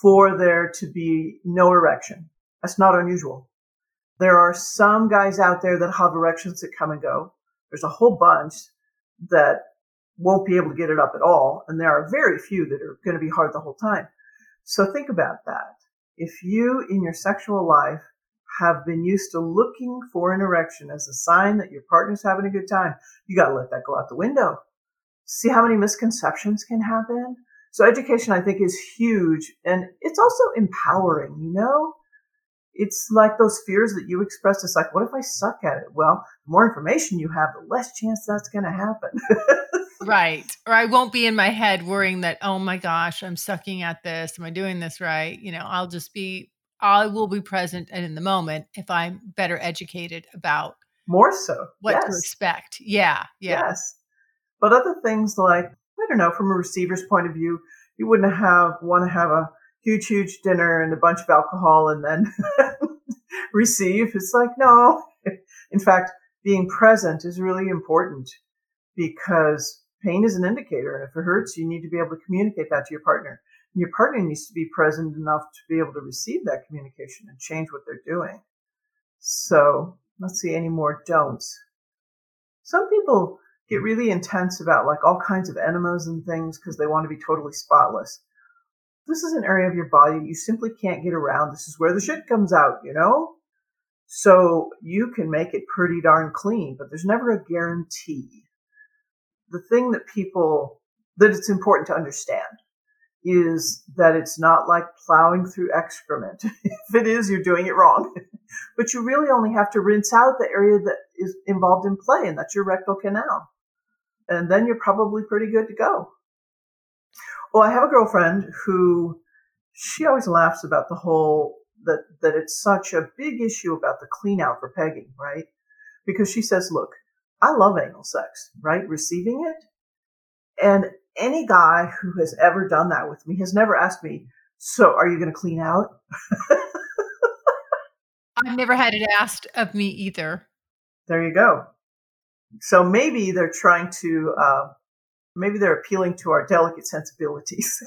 for there to be no erection. That's not unusual. There are some guys out there that have erections that come and go. There's a whole bunch that won't be able to get it up at all. And there are very few that are going to be hard the whole time. So think about that. If you in your sexual life have been used to looking for an erection as a sign that your partner's having a good time, you got to let that go out the window. See how many misconceptions can happen? So education, I think, is huge and it's also empowering, you know? It's like those fears that you expressed. It's like, what if I suck at it? Well, the more information you have, the less chance that's going to happen. Right. Or I won't be in my head worrying that, oh my gosh, I'm sucking at this. Am I doing this right? You know, I'll just be, I will be present and in the moment if I'm better educated about more so. what to expect. Yeah. Yeah. Yes. But other things like, I don't know, from a receiver's point of view, you wouldn't have want to have a huge, huge dinner and a bunch of alcohol and then receive. It's like, no. In fact, being present is really important because pain is an indicator. And if it hurts, you need to be able to communicate that to your partner. And your partner needs to be present enough to be able to receive that communication and change what they're doing. So let's see any more don'ts. Some people get really intense about like all kinds of enemas and things because they want to be totally spotless. This is an area of your body you simply can't get around. This is where the shit comes out, you know? So you can make it pretty darn clean, but there's never a guarantee. The thing that people, that it's important to understand is that it's not like plowing through excrement. if it is, you're doing it wrong. but you really only have to rinse out the area that is involved in play, and that's your rectal canal. And then you're probably pretty good to go. Well, I have a girlfriend who she always laughs about the whole that that it's such a big issue about the clean out for pegging, right? Because she says, "Look, I love anal sex, right? Receiving it, and any guy who has ever done that with me has never asked me, "So, are you going to clean out?" I've never had it asked of me either. there you go. So maybe they're trying to, uh, maybe they're appealing to our delicate sensibilities.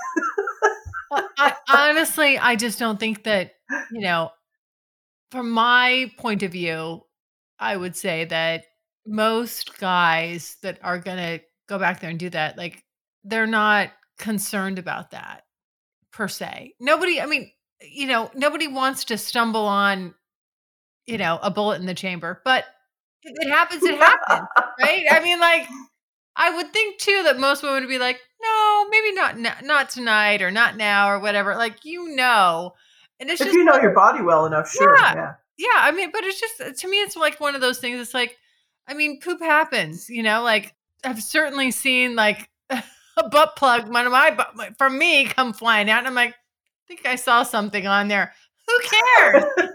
I, honestly, I just don't think that, you know, from my point of view, I would say that most guys that are going to go back there and do that, like, they're not concerned about that per se. Nobody, I mean, you know, nobody wants to stumble on, you know, a bullet in the chamber, but if it happens, it happens, right? I mean, like, I would think too that most women would be like, no, maybe not, n- not tonight or not now or whatever. Like, you know, and it's if just you know your body well enough, sure. Yeah. yeah. yeah, I mean, but it's just uh, to me, it's like one of those things. It's like, I mean, poop happens, you know. Like I've certainly seen like a butt plug, one of my butt, from me, come flying out, and I'm like, I think I saw something on there. Who cares?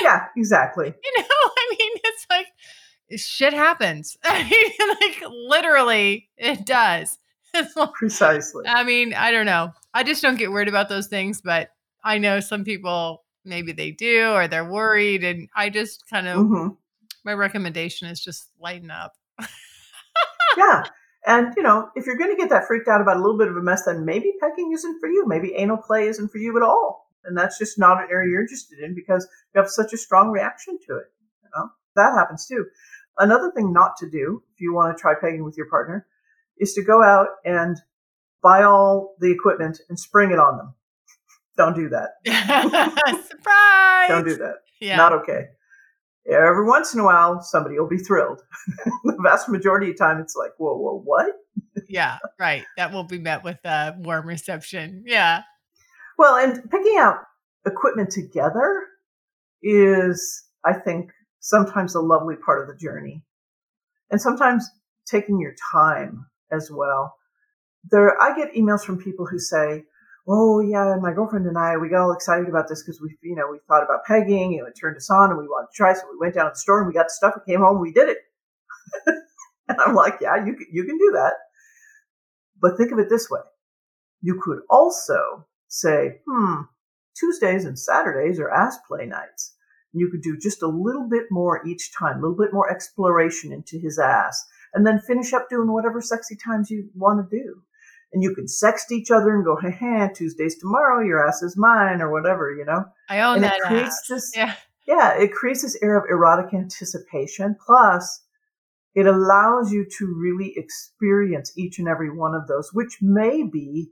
yeah, exactly. you know, I mean, it's like shit happens. I mean, like literally, it does. Precisely. I mean, I don't know. I just don't get worried about those things, but I know some people maybe they do or they're worried, and I just kind of hmm my recommendation is just lighten up. Yeah. And, you know, if you're going to get that freaked out about a little bit of a mess, then maybe pegging isn't for you. Maybe anal play isn't for you at all. And that's just not an area you're interested in because you have such a strong reaction to it. You know, that happens too. Another thing not to do if you want to try pegging with your partner is to go out and buy all the equipment and spring it on them. Don't do that. Surprise! Don't do that. Yeah. Not okay. Every once in a while, somebody will be thrilled. the vast majority of time, it's like, whoa, whoa, what? yeah, right. That will be met with a warm reception. Yeah. Well, and picking out equipment together is, I think, sometimes a lovely part of the journey. And sometimes taking your time as well. There, I get emails from people who say, oh yeah, my girlfriend and I, we got all excited about this because we, you know, we thought about pegging and it turned us on and we wanted to try. So we went down to the store and we got the stuff and came home and we did it. and I'm like, yeah, you can, you can do that. But think of it this way. You could also say, hmm, Tuesdays and Saturdays are ass play nights. You could do just a little bit more each time, a little bit more exploration into his ass, and then finish up doing whatever sexy times you want to do and you can sext each other and go, hey, hey, Tuesday's tomorrow, your ass is mine, or whatever, you know? I own and that. It creates ass. this, yeah. yeah, it creates this air of erotic anticipation. Plus, it allows you to really experience each and every one of those, which may be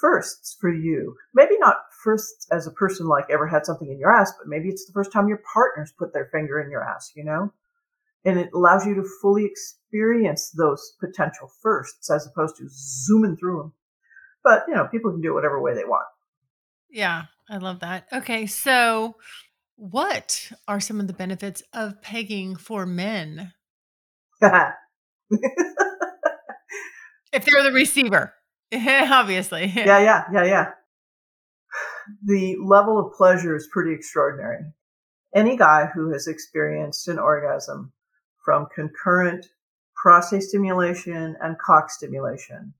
firsts for you. Maybe not firsts as a person like ever had something in your ass, but maybe it's the first time your partners put their finger in your ass, you know? and it allows you to fully experience those potential firsts as opposed to zooming through them. But, you know, people can do it whatever way they want. Yeah, I love that. Okay, so what are some of the benefits of pegging for men? if they're the receiver, obviously. Yeah, yeah, yeah, yeah. The level of pleasure is pretty extraordinary. Any guy who has experienced an orgasm from concurrent prostate stimulation and cock stimulation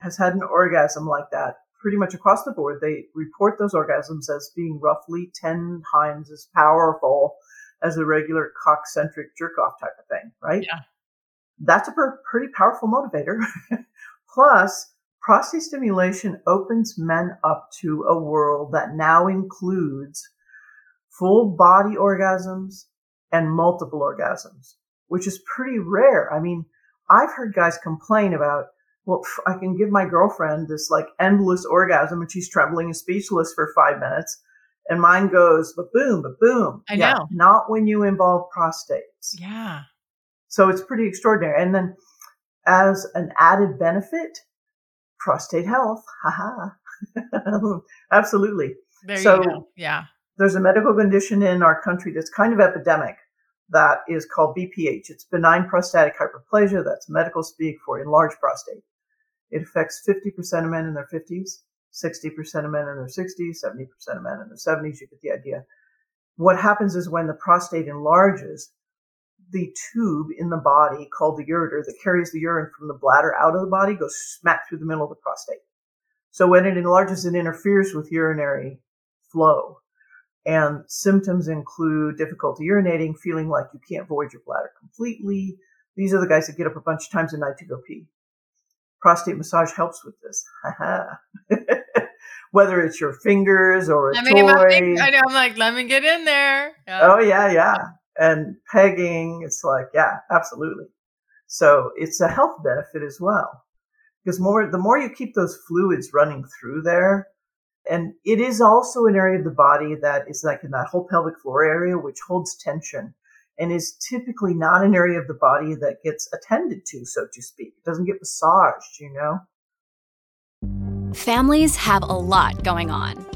has had an orgasm like that pretty much across the board. They report those orgasms as being roughly 10 times as powerful as a regular cock centric jerk off type of thing, right? Yeah. That's a pretty powerful motivator. Plus, prostate stimulation opens men up to a world that now includes full body orgasms and multiple orgasms which is pretty rare. I mean, I've heard guys complain about, well, I can give my girlfriend this like endless orgasm and she's trembling and speechless for five minutes. And mine goes, but boom, but boom. I yeah, know. Not when you involve prostates. Yeah. So it's pretty extraordinary. And then as an added benefit, prostate health. Haha. Absolutely. There So- you go. Yeah. There's a medical condition in our country that's kind of epidemic that is called BPH. It's benign prostatic hyperplasia. That's medical speak for enlarged prostate. It affects 50% of men in their 50s, 60% of men in their 60s, 70% of men in their 70s. You get the idea. What happens is when the prostate enlarges, the tube in the body called the ureter that carries the urine from the bladder out of the body goes smack through the middle of the prostate. So when it enlarges, it interferes with urinary flow. And symptoms include difficulty urinating, feeling like you can't void your bladder completely. These are the guys that get up a bunch of times a night to go pee. Prostate massage helps with this. Haha. Whether it's your fingers or a Let me get my toy. finger. I know. I'm like, let me get in there. Yeah. Oh yeah, yeah. And pegging, it's like, yeah, absolutely. So it's a health benefit as well. Because more the more you keep those fluids running through there, and it is also an area of the body that is like in that whole pelvic floor area, which holds tension and is typically not an area of the body that gets attended to, so to speak. It doesn't get massaged, you know? Families have a lot going on.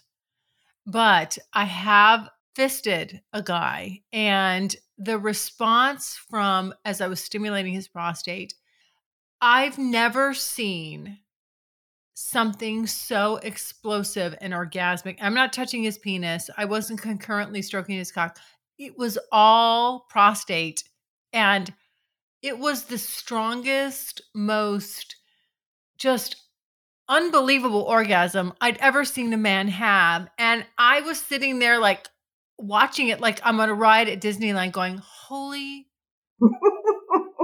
but I have fisted a guy. And the response from as I was stimulating his prostate, I've never seen something so explosive and orgasmic. I'm not touching his penis. I wasn't concurrently stroking his cock. It was all prostate. And it was the strongest, most just unbelievable orgasm I'd ever seen a man have. And I was sitting there like, watching it like I'm on a ride at Disneyland going, holy.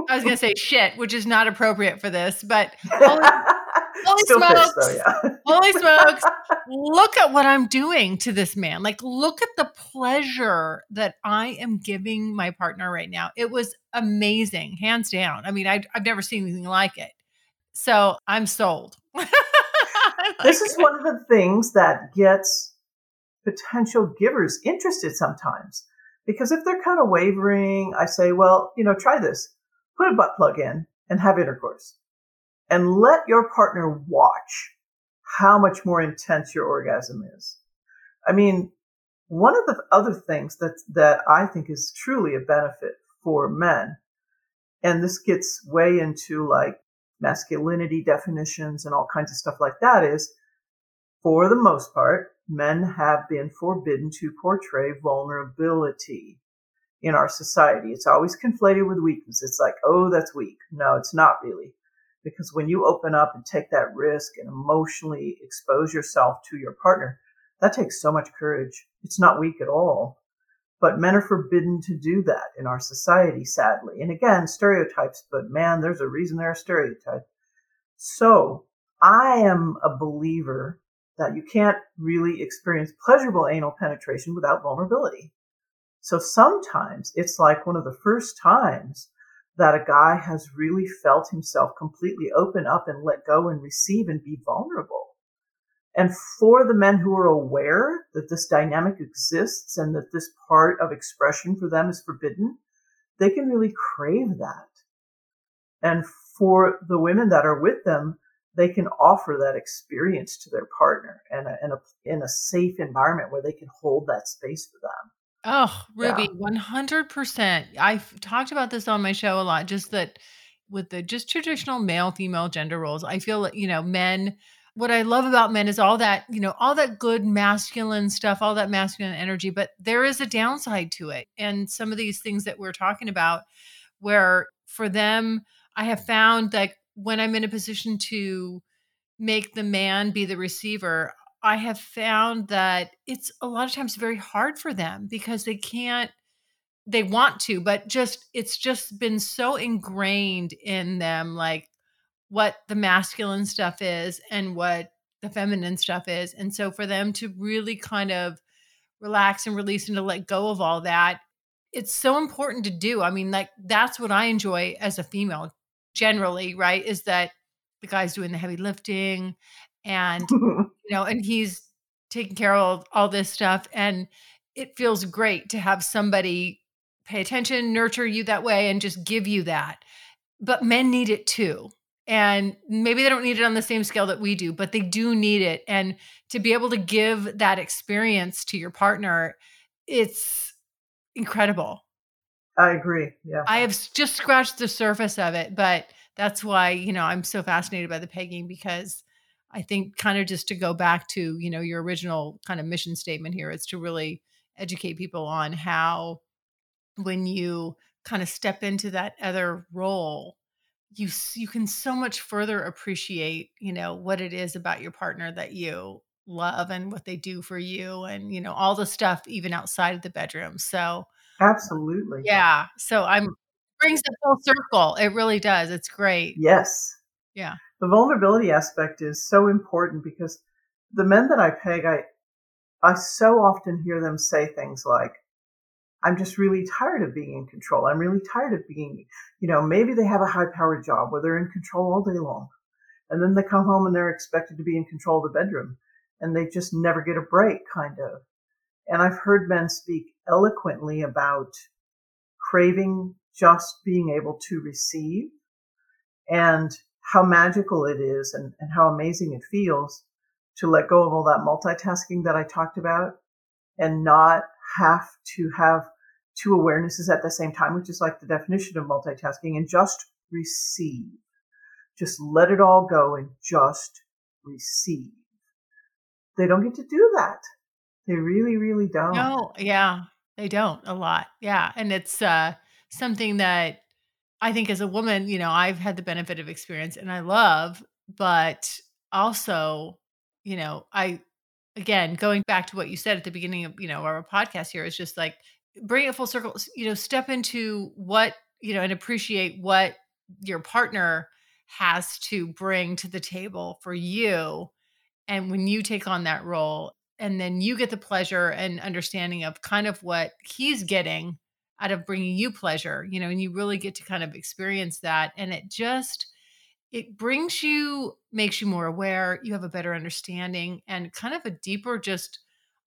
I was going to say shit, which is not appropriate for this, but holy, holy smokes. though, yeah. holy smokes. Look at what I'm doing to this man. Like, look at the pleasure that I am giving my partner right now. It was amazing, hands down. I mean, I, I've never seen anything like it. So I'm sold. this is one of the things that gets potential givers interested sometimes. Because if they're kind of wavering, I say, well, you know, try this. Put a butt plug in and have intercourse. And let your partner watch how much more intense your orgasm is. I mean, one of the other things that, that I think is truly a benefit for men, and this gets way into like masculinity definitions and all kinds of stuff like that is for the most part, men have been forbidden to portray vulnerability in our society. It's always conflated with weakness. It's like, oh, that's weak. No, it's not really. Because when you open up and take that risk and emotionally expose yourself to your partner, that takes so much courage. It's not weak at all. But men are forbidden to do that in our society, sadly. And again, stereotypes, but man, there's a reason they're a stereotype. So I am a believer that you can't really experience pleasurable anal penetration without vulnerability. So sometimes it's like one of the first times that a guy has really felt himself completely open up and let go and receive and be vulnerable. And for the men who are aware that this dynamic exists and that this part of expression for them is forbidden, they can really crave that. And for the women that are with them, they can offer that experience to their partner and a, in, a, in a safe environment where they can hold that space for them. Oh, Ruby, Yeah. 100%. I've talked about this on my show a lot, just that with the just traditional male female gender roles, I feel like, you know, men, what I love about men is all that, you know, all that good masculine stuff, all that masculine energy, but there is a downside to it. And some of these things that we're talking about, where for them, I have found like when I'm in a position to make the man be the receiver, I have found that it's a lot of times very hard for them because they can't they want to, but just it's just been so ingrained in them like what the masculine stuff is and what the feminine stuff is. And so for them to really kind of relax and release and to let go of all that, it's so important to do. I mean, like that's what I enjoy as a female generally, right? Is that the guy's doing the heavy lifting and you know, and he's taking care of all, all this stuff. And it feels great to have somebody pay attention, nurture you that way, and just give you that. But men need it too. And maybe they don't need it on the same scale that we do, but they do need it. And to be able to give that experience to your partner, it's incredible. I agree. Yeah. I have just scratched the surface of it, but that's why, you know, I'm so fascinated by the pegging because I think kind of just to go back to, you know, your original kind of mission statement here is to really educate people on how when you kind of step into that other role, you you can so much further appreciate, you know, what it is about your partner that you love and what they do for you and, you know, all the stuff even outside of the bedroom. So, Absolutely. yeah. So I'm brings it full circle. It really does. It's great. Yes. Yeah. The vulnerability aspect is so important because the men that I peg, I, I so often hear them say things like, I'm just really tired of being in control. I'm really tired of being, you know, maybe they have a high powered job where they're in control all day long. And then they come home and they're expected to be in control of the bedroom and they just never get a break, kind of. And I've heard men speak eloquently about craving just being able to receive and how magical it is and, and how amazing it feels to let go of all that multitasking that I talked about and not have to have two awarenesses at the same time, which is like the definition of multitasking, and just receive. Just let it all go and just receive. They don't get to do that. They really, really don't. No, yeah, they don't a lot. Yeah. And it's uh something that I think as a woman, you know, I've had the benefit of experience and I love, but also, you know, I again, going back to what you said at the beginning of, you know, our podcast here is just like bring it full circle, you know, step into what, you know, and appreciate what your partner has to bring to the table for you. And when you take on that role, and then you get the pleasure and understanding of kind of what he's getting out of bringing you pleasure, you know, and you really get to kind of experience that. And it just, it brings you, makes you more aware. You have a better understanding and kind of a deeper, just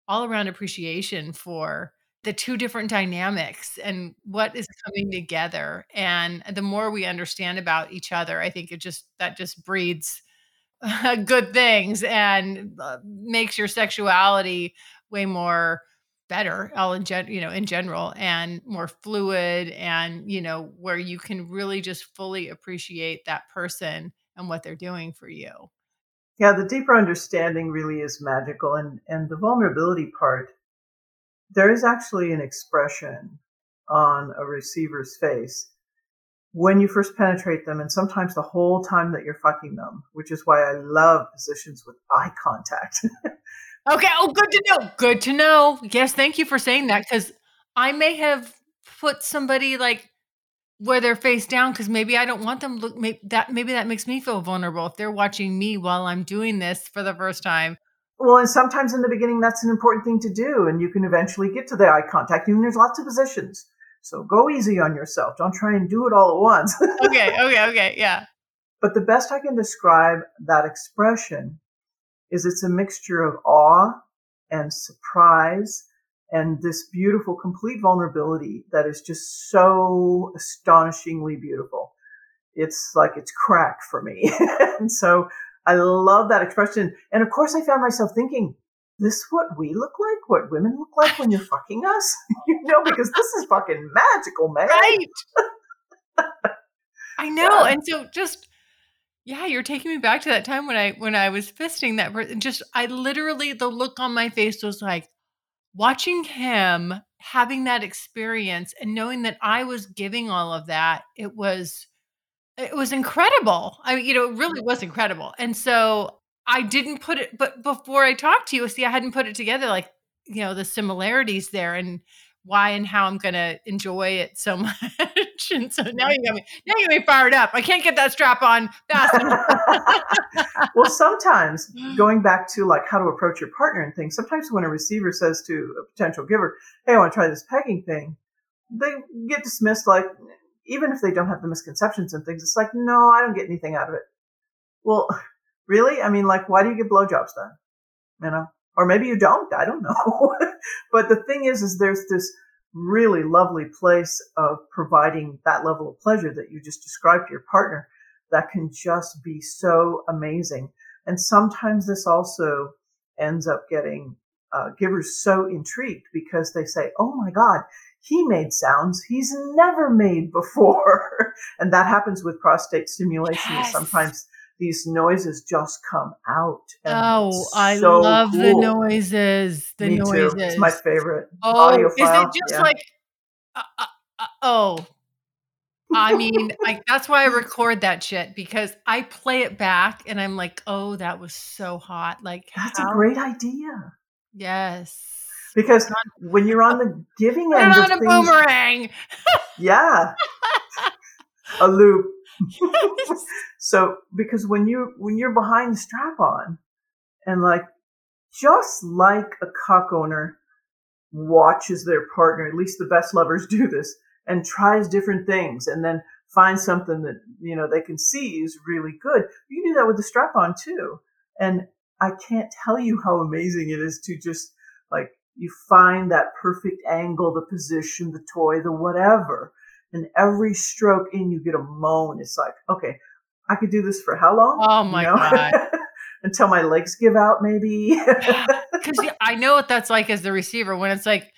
all around appreciation for the two different dynamics and what is coming together. And the more we understand about each other, I think it just, that just breeds good things and uh, makes your sexuality way more better all in gen you know in general and more fluid and you know where you can really just fully appreciate that person and what they're doing for you. Yeah the deeper understanding really is magical and and the vulnerability part there is actually an expression on a receiver's face when you first penetrate them and sometimes the whole time that you're fucking them which is why i love positions with eye contact Okay. Oh, good to know. Good to know. Yes, thank you for saying that because I may have put somebody like where they're face down because maybe I don't want them look maybe that maybe that makes me feel vulnerable if they're watching me while I'm doing this for the first time. Well, and sometimes in the beginning that's an important thing to do, and you can eventually get to the eye contact. And there's lots of positions, so go easy on yourself. Don't try and do it all at once. okay. Okay. Okay. Yeah. But the best I can describe that expression is it's a mixture of awe and surprise and this beautiful complete vulnerability that is just so astonishingly beautiful. It's like it's crack for me. and so I love that expression. And of course I found myself thinking, this what we look like? What women look like when you're fucking us? you know, because this is fucking magical, man. Right. I know. Yeah. And so just yeah, you're taking me back to that time when I when I was fisting that person. Just I literally the look on my face was like watching him having that experience and knowing that I was giving all of that. It was it was incredible. I mean, you know, it really was incredible. And so I didn't put it, but before I talked to you, see, I hadn't put it together like, you know, the similarities there. And why and how I'm going to enjoy it so much. and so now mm-hmm. you got me, now you got me fired up. I can't get that strap on fast well, sometimes mm. going back to like how to approach your partner and things, sometimes when a receiver says to a potential giver, Hey, I want to try this pegging thing, they get dismissed like, even if they don't have the misconceptions and things, it's like, no, I don't get anything out of it. Well, really? I mean, like, why do you get blowjobs then? You know, or maybe you don't. I don't know. but the thing is, is there's this really lovely place of providing that level of pleasure that you just described to your partner that can just be so amazing. And sometimes this also ends up getting uh, givers so intrigued because they say, "Oh my God, he made sounds he's never made before," and that happens with prostate stimulation. Yes. Sometimes these noises just come out. oh, I so love cool. the noises. The Me noises. Too. It's my favorite. Oh, is it just yeah. like, uh, uh, uh, oh, I mean, like that's why I record that shit because I play it back and I'm like, oh, that was so hot. Like that's how? a great idea. Yes. Because when you're on the giving end of a things, boomerang. yeah. a loop. So because when you when you're behind the strap on and like just like a cock owner watches their partner, at least the best lovers do this, and tries different things and then finds something that, you know, they can see is really good. You do that with the strap on too. And I can't tell you how amazing it is to just like you find that perfect angle, the position, the toy, the whatever and every stroke in you get a moan. It's like, okay, I could do this for how long? Oh my you know? god. Until my legs give out, maybe. Because I know what that's like as the receiver when it's like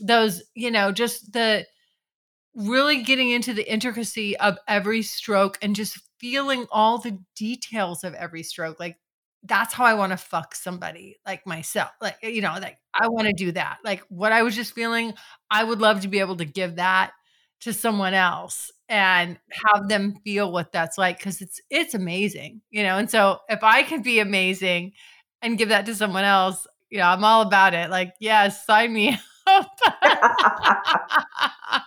those, you know, just the really getting into the intricacy of every stroke and just feeling all the details of every stroke. Like that's how I want to fuck somebody like myself. Like, you know, like I want to do that. Like what I was just feeling, I would love to be able to give that to someone else and have them feel what that's like because it's it's amazing you know and so if i can be amazing and give that to someone else Yeah, I'm all about it. Like, yes, sign me up.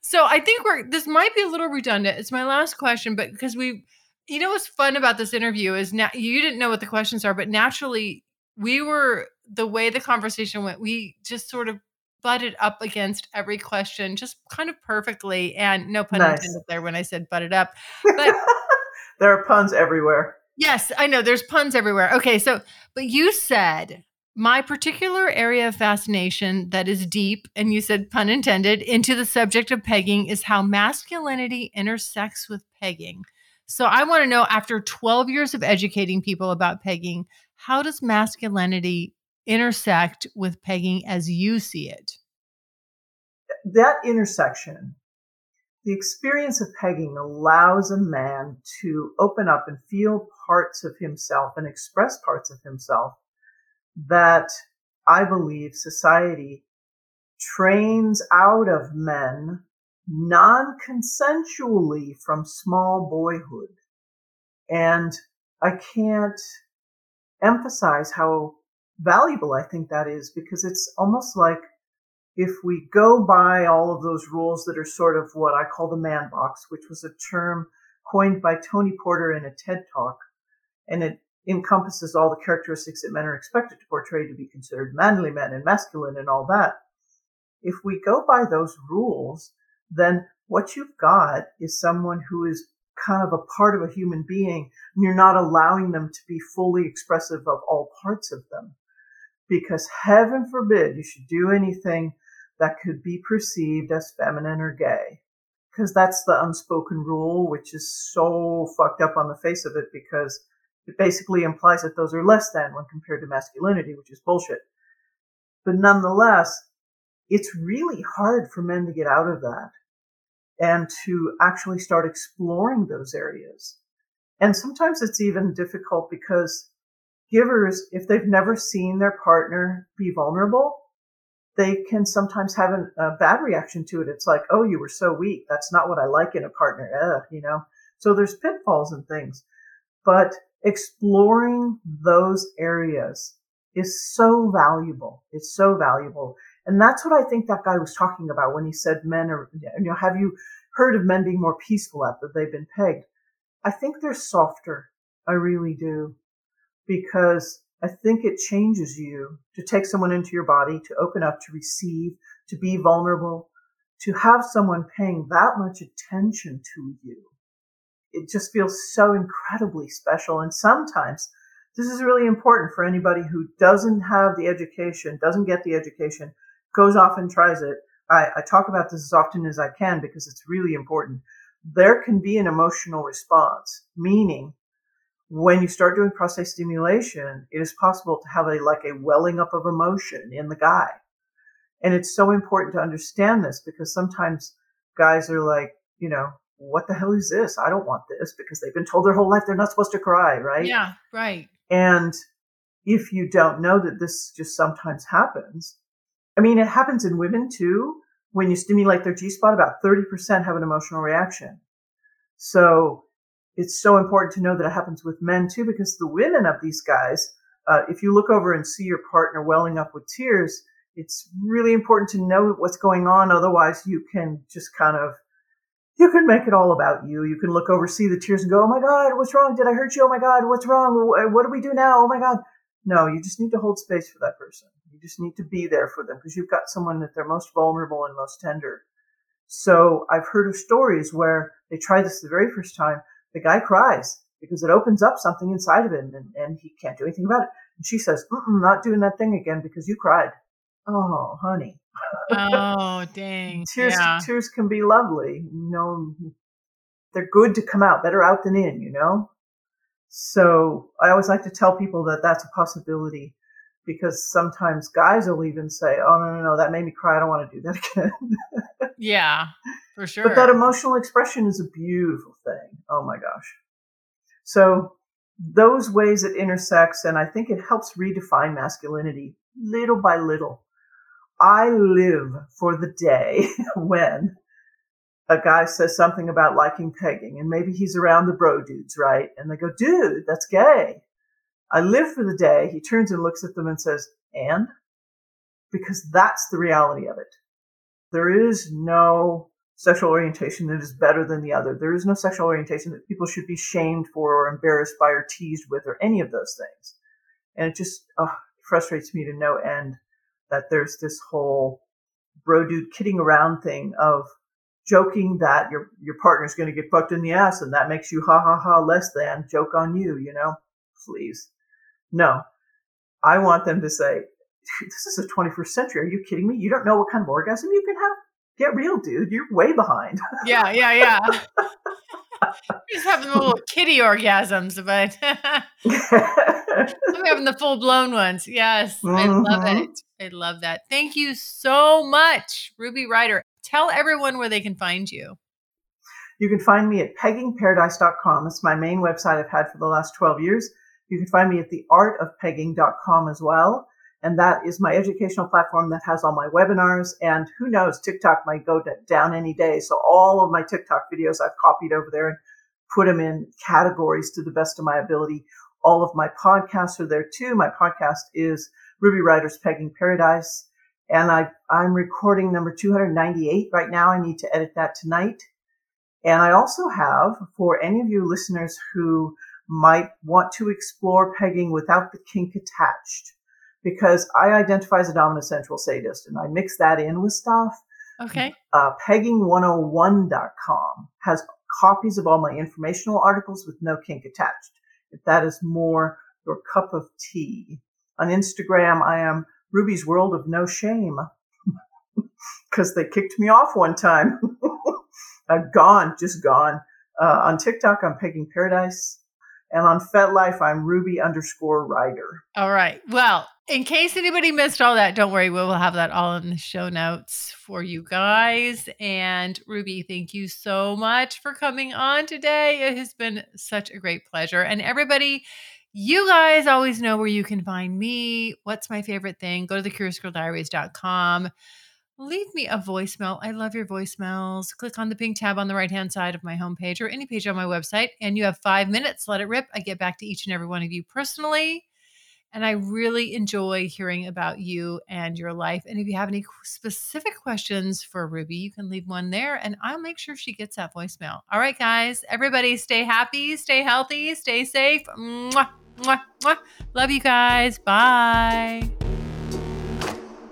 so I think we're this might be a little redundant. It's my last question, but because we you know what's fun about this interview is now you didn't know what the questions are, but naturally we were the way the conversation went, we just sort of butted up against every question just kind of perfectly. And no pun Nice. intended there when I said butted up. But there are puns everywhere. Yes, I know there's puns everywhere. Okay, so but you said my particular area of fascination that is deep, and you said pun intended, into the subject of pegging is how masculinity intersects with pegging. So I want to know after 12 years of educating people about pegging, how does masculinity intersect with pegging as you see it? That intersection, the experience of pegging allows a man to open up and feel parts of himself and express parts of himself that I believe society trains out of men non-consensually from small boyhood. And I can't emphasize how valuable I think that is because it's almost like if we go by all of those rules that are sort of what I call the man box, which was a term coined by Tony Porter in a TED talk, and it encompasses all the characteristics that men are expected to portray to be considered manly men and masculine and all that. If we go by those rules, then what you've got is someone who is kind of a part of a human being and you're not allowing them to be fully expressive of all parts of them. Because heaven forbid you should do anything that could be perceived as feminine or gay. Because that's the unspoken rule, which is so fucked up on the face of it because it basically implies that those are less than when compared to masculinity, which is bullshit. But nonetheless, it's really hard for men to get out of that and to actually start exploring those areas. And sometimes it's even difficult because givers, if they've never seen their partner be vulnerable, they can sometimes have an, a bad reaction to it. It's like, oh, you were so weak. That's not what I like in a partner. Ugh, you know? So there's pitfalls and things, but exploring those areas is so valuable. It's so valuable. And that's what I think that guy was talking about when he said men are, you know, have you heard of men being more peaceful after they've been pegged? I think they're softer. I really do. Because I think it changes you to take someone into your body, to open up, to receive, to be vulnerable, to have someone paying that much attention to you. It just feels so incredibly special. And sometimes this is really important for anybody who doesn't have the education, doesn't get the education, goes off and tries it. I, I talk about this as often as I can because it's really important. There can be an emotional response, meaning when you start doing prostate stimulation, it is possible to have a like a welling up of emotion in the guy. And it's so important to understand this because sometimes guys are like, you know, what the hell is this? I don't want this because they've been told their whole life they're not supposed to cry, right? Yeah, right. And if you don't know that this just sometimes happens, I mean, it happens in women too. When you stimulate their G spot, about 30% have an emotional reaction. So it's so important to know that it happens with men too, because the women of these guys, uh, if you look over and see your partner welling up with tears, it's really important to know what's going on. Otherwise, you can just kind of, you can make it all about you. You can look over, see the tears and go, Oh my God, what's wrong? Did I hurt you? Oh my God, what's wrong? What do we do now? Oh my God. No, you just need to hold space for that person. You just need to be there for them because you've got someone that they're most vulnerable and most tender. So I've heard of stories where they try this the very first time. The guy cries because it opens up something inside of him and, and he can't do anything about it. And she says, not doing that thing again because you cried. Oh, honey. Oh, dang. tears, yeah. tears can be lovely. You know, they're good to come out, better out than in, you know? So I always like to tell people that that's a possibility because sometimes guys will even say, Oh, no, no, no, that made me cry. I don't want to do that again. Yeah, for sure. But that emotional expression is a beautiful thing. Oh my gosh. So those ways it intersects, and I think it helps redefine masculinity little by little. I live for the day when a guy says something about liking pegging, and maybe he's around the bro dudes, right? And they go, dude, that's gay. I live for the day. He turns and looks at them and says, and? Because that's the reality of it. There is no sexual orientation that is better than the other. There is no sexual orientation that people should be shamed for or embarrassed by or teased with or any of those things. And it just oh, frustrates me to no end that there's this whole bro dude kidding around thing of joking that your your partner's going to get fucked in the ass and that makes you ha ha ha less than joke on you, you know? Please. No. I want them to say, this is the 21st century. Are you kidding me? You don't know what kind of orgasm you can have? Get real, dude. You're way behind. Yeah, yeah, yeah. just having the little kitty orgasms, but I'm having the full blown ones. Yes, mm-hmm. I love mm-hmm. it. I love that. Thank you so much, Ruby Ryder. Tell everyone where they can find you. You can find me at peggingparadise.com. It's my main website I've had for the last 12 years. You can find me at theartofpegging.com as well. And that is my educational platform that has all my webinars. And who knows, TikTok might go down any day. So all of my TikTok videos I've copied over there and put them in categories to the best of my ability. All of my podcasts are there too. My podcast is Ruby Ryder's Pegging Paradise. And I, I'm recording number 298 right now. I need to edit that tonight. And I also have, for any of you listeners who might want to explore pegging without the kink attached, because I identify as a dominant central sadist and I mix that in with stuff. Okay. Uh, pegging101.com has copies of all my informational articles with no kink attached. If that is more your cup of tea. On Instagram, I am Ruby's World of No Shame because they kicked me off one time. I'm gone, just gone. Uh, on TikTok, I'm Pegging Paradise. And on FetLife, I'm Ruby underscore Ryder. All right. Well, in case anybody missed all that, don't worry. We will have that all in the show notes for you guys. And Ruby, thank you so much for coming on today. It has been such a great pleasure. And everybody, you guys always know where you can find me. What's my favorite thing? Go to thecuriousgirldiaries.com leave me a voicemail. I love your voicemails. Click on the pink tab on the right hand side of my homepage or any page on my website, and you have five minutes. Let it rip. I get back to each and every one of you personally. And I really enjoy hearing about you and your life. And if you have any specific questions for Ruby, you can leave one there and I'll make sure she gets that voicemail. All right, guys, everybody stay happy, stay healthy, stay safe. Mwah, mwah, mwah. Love you guys. Bye.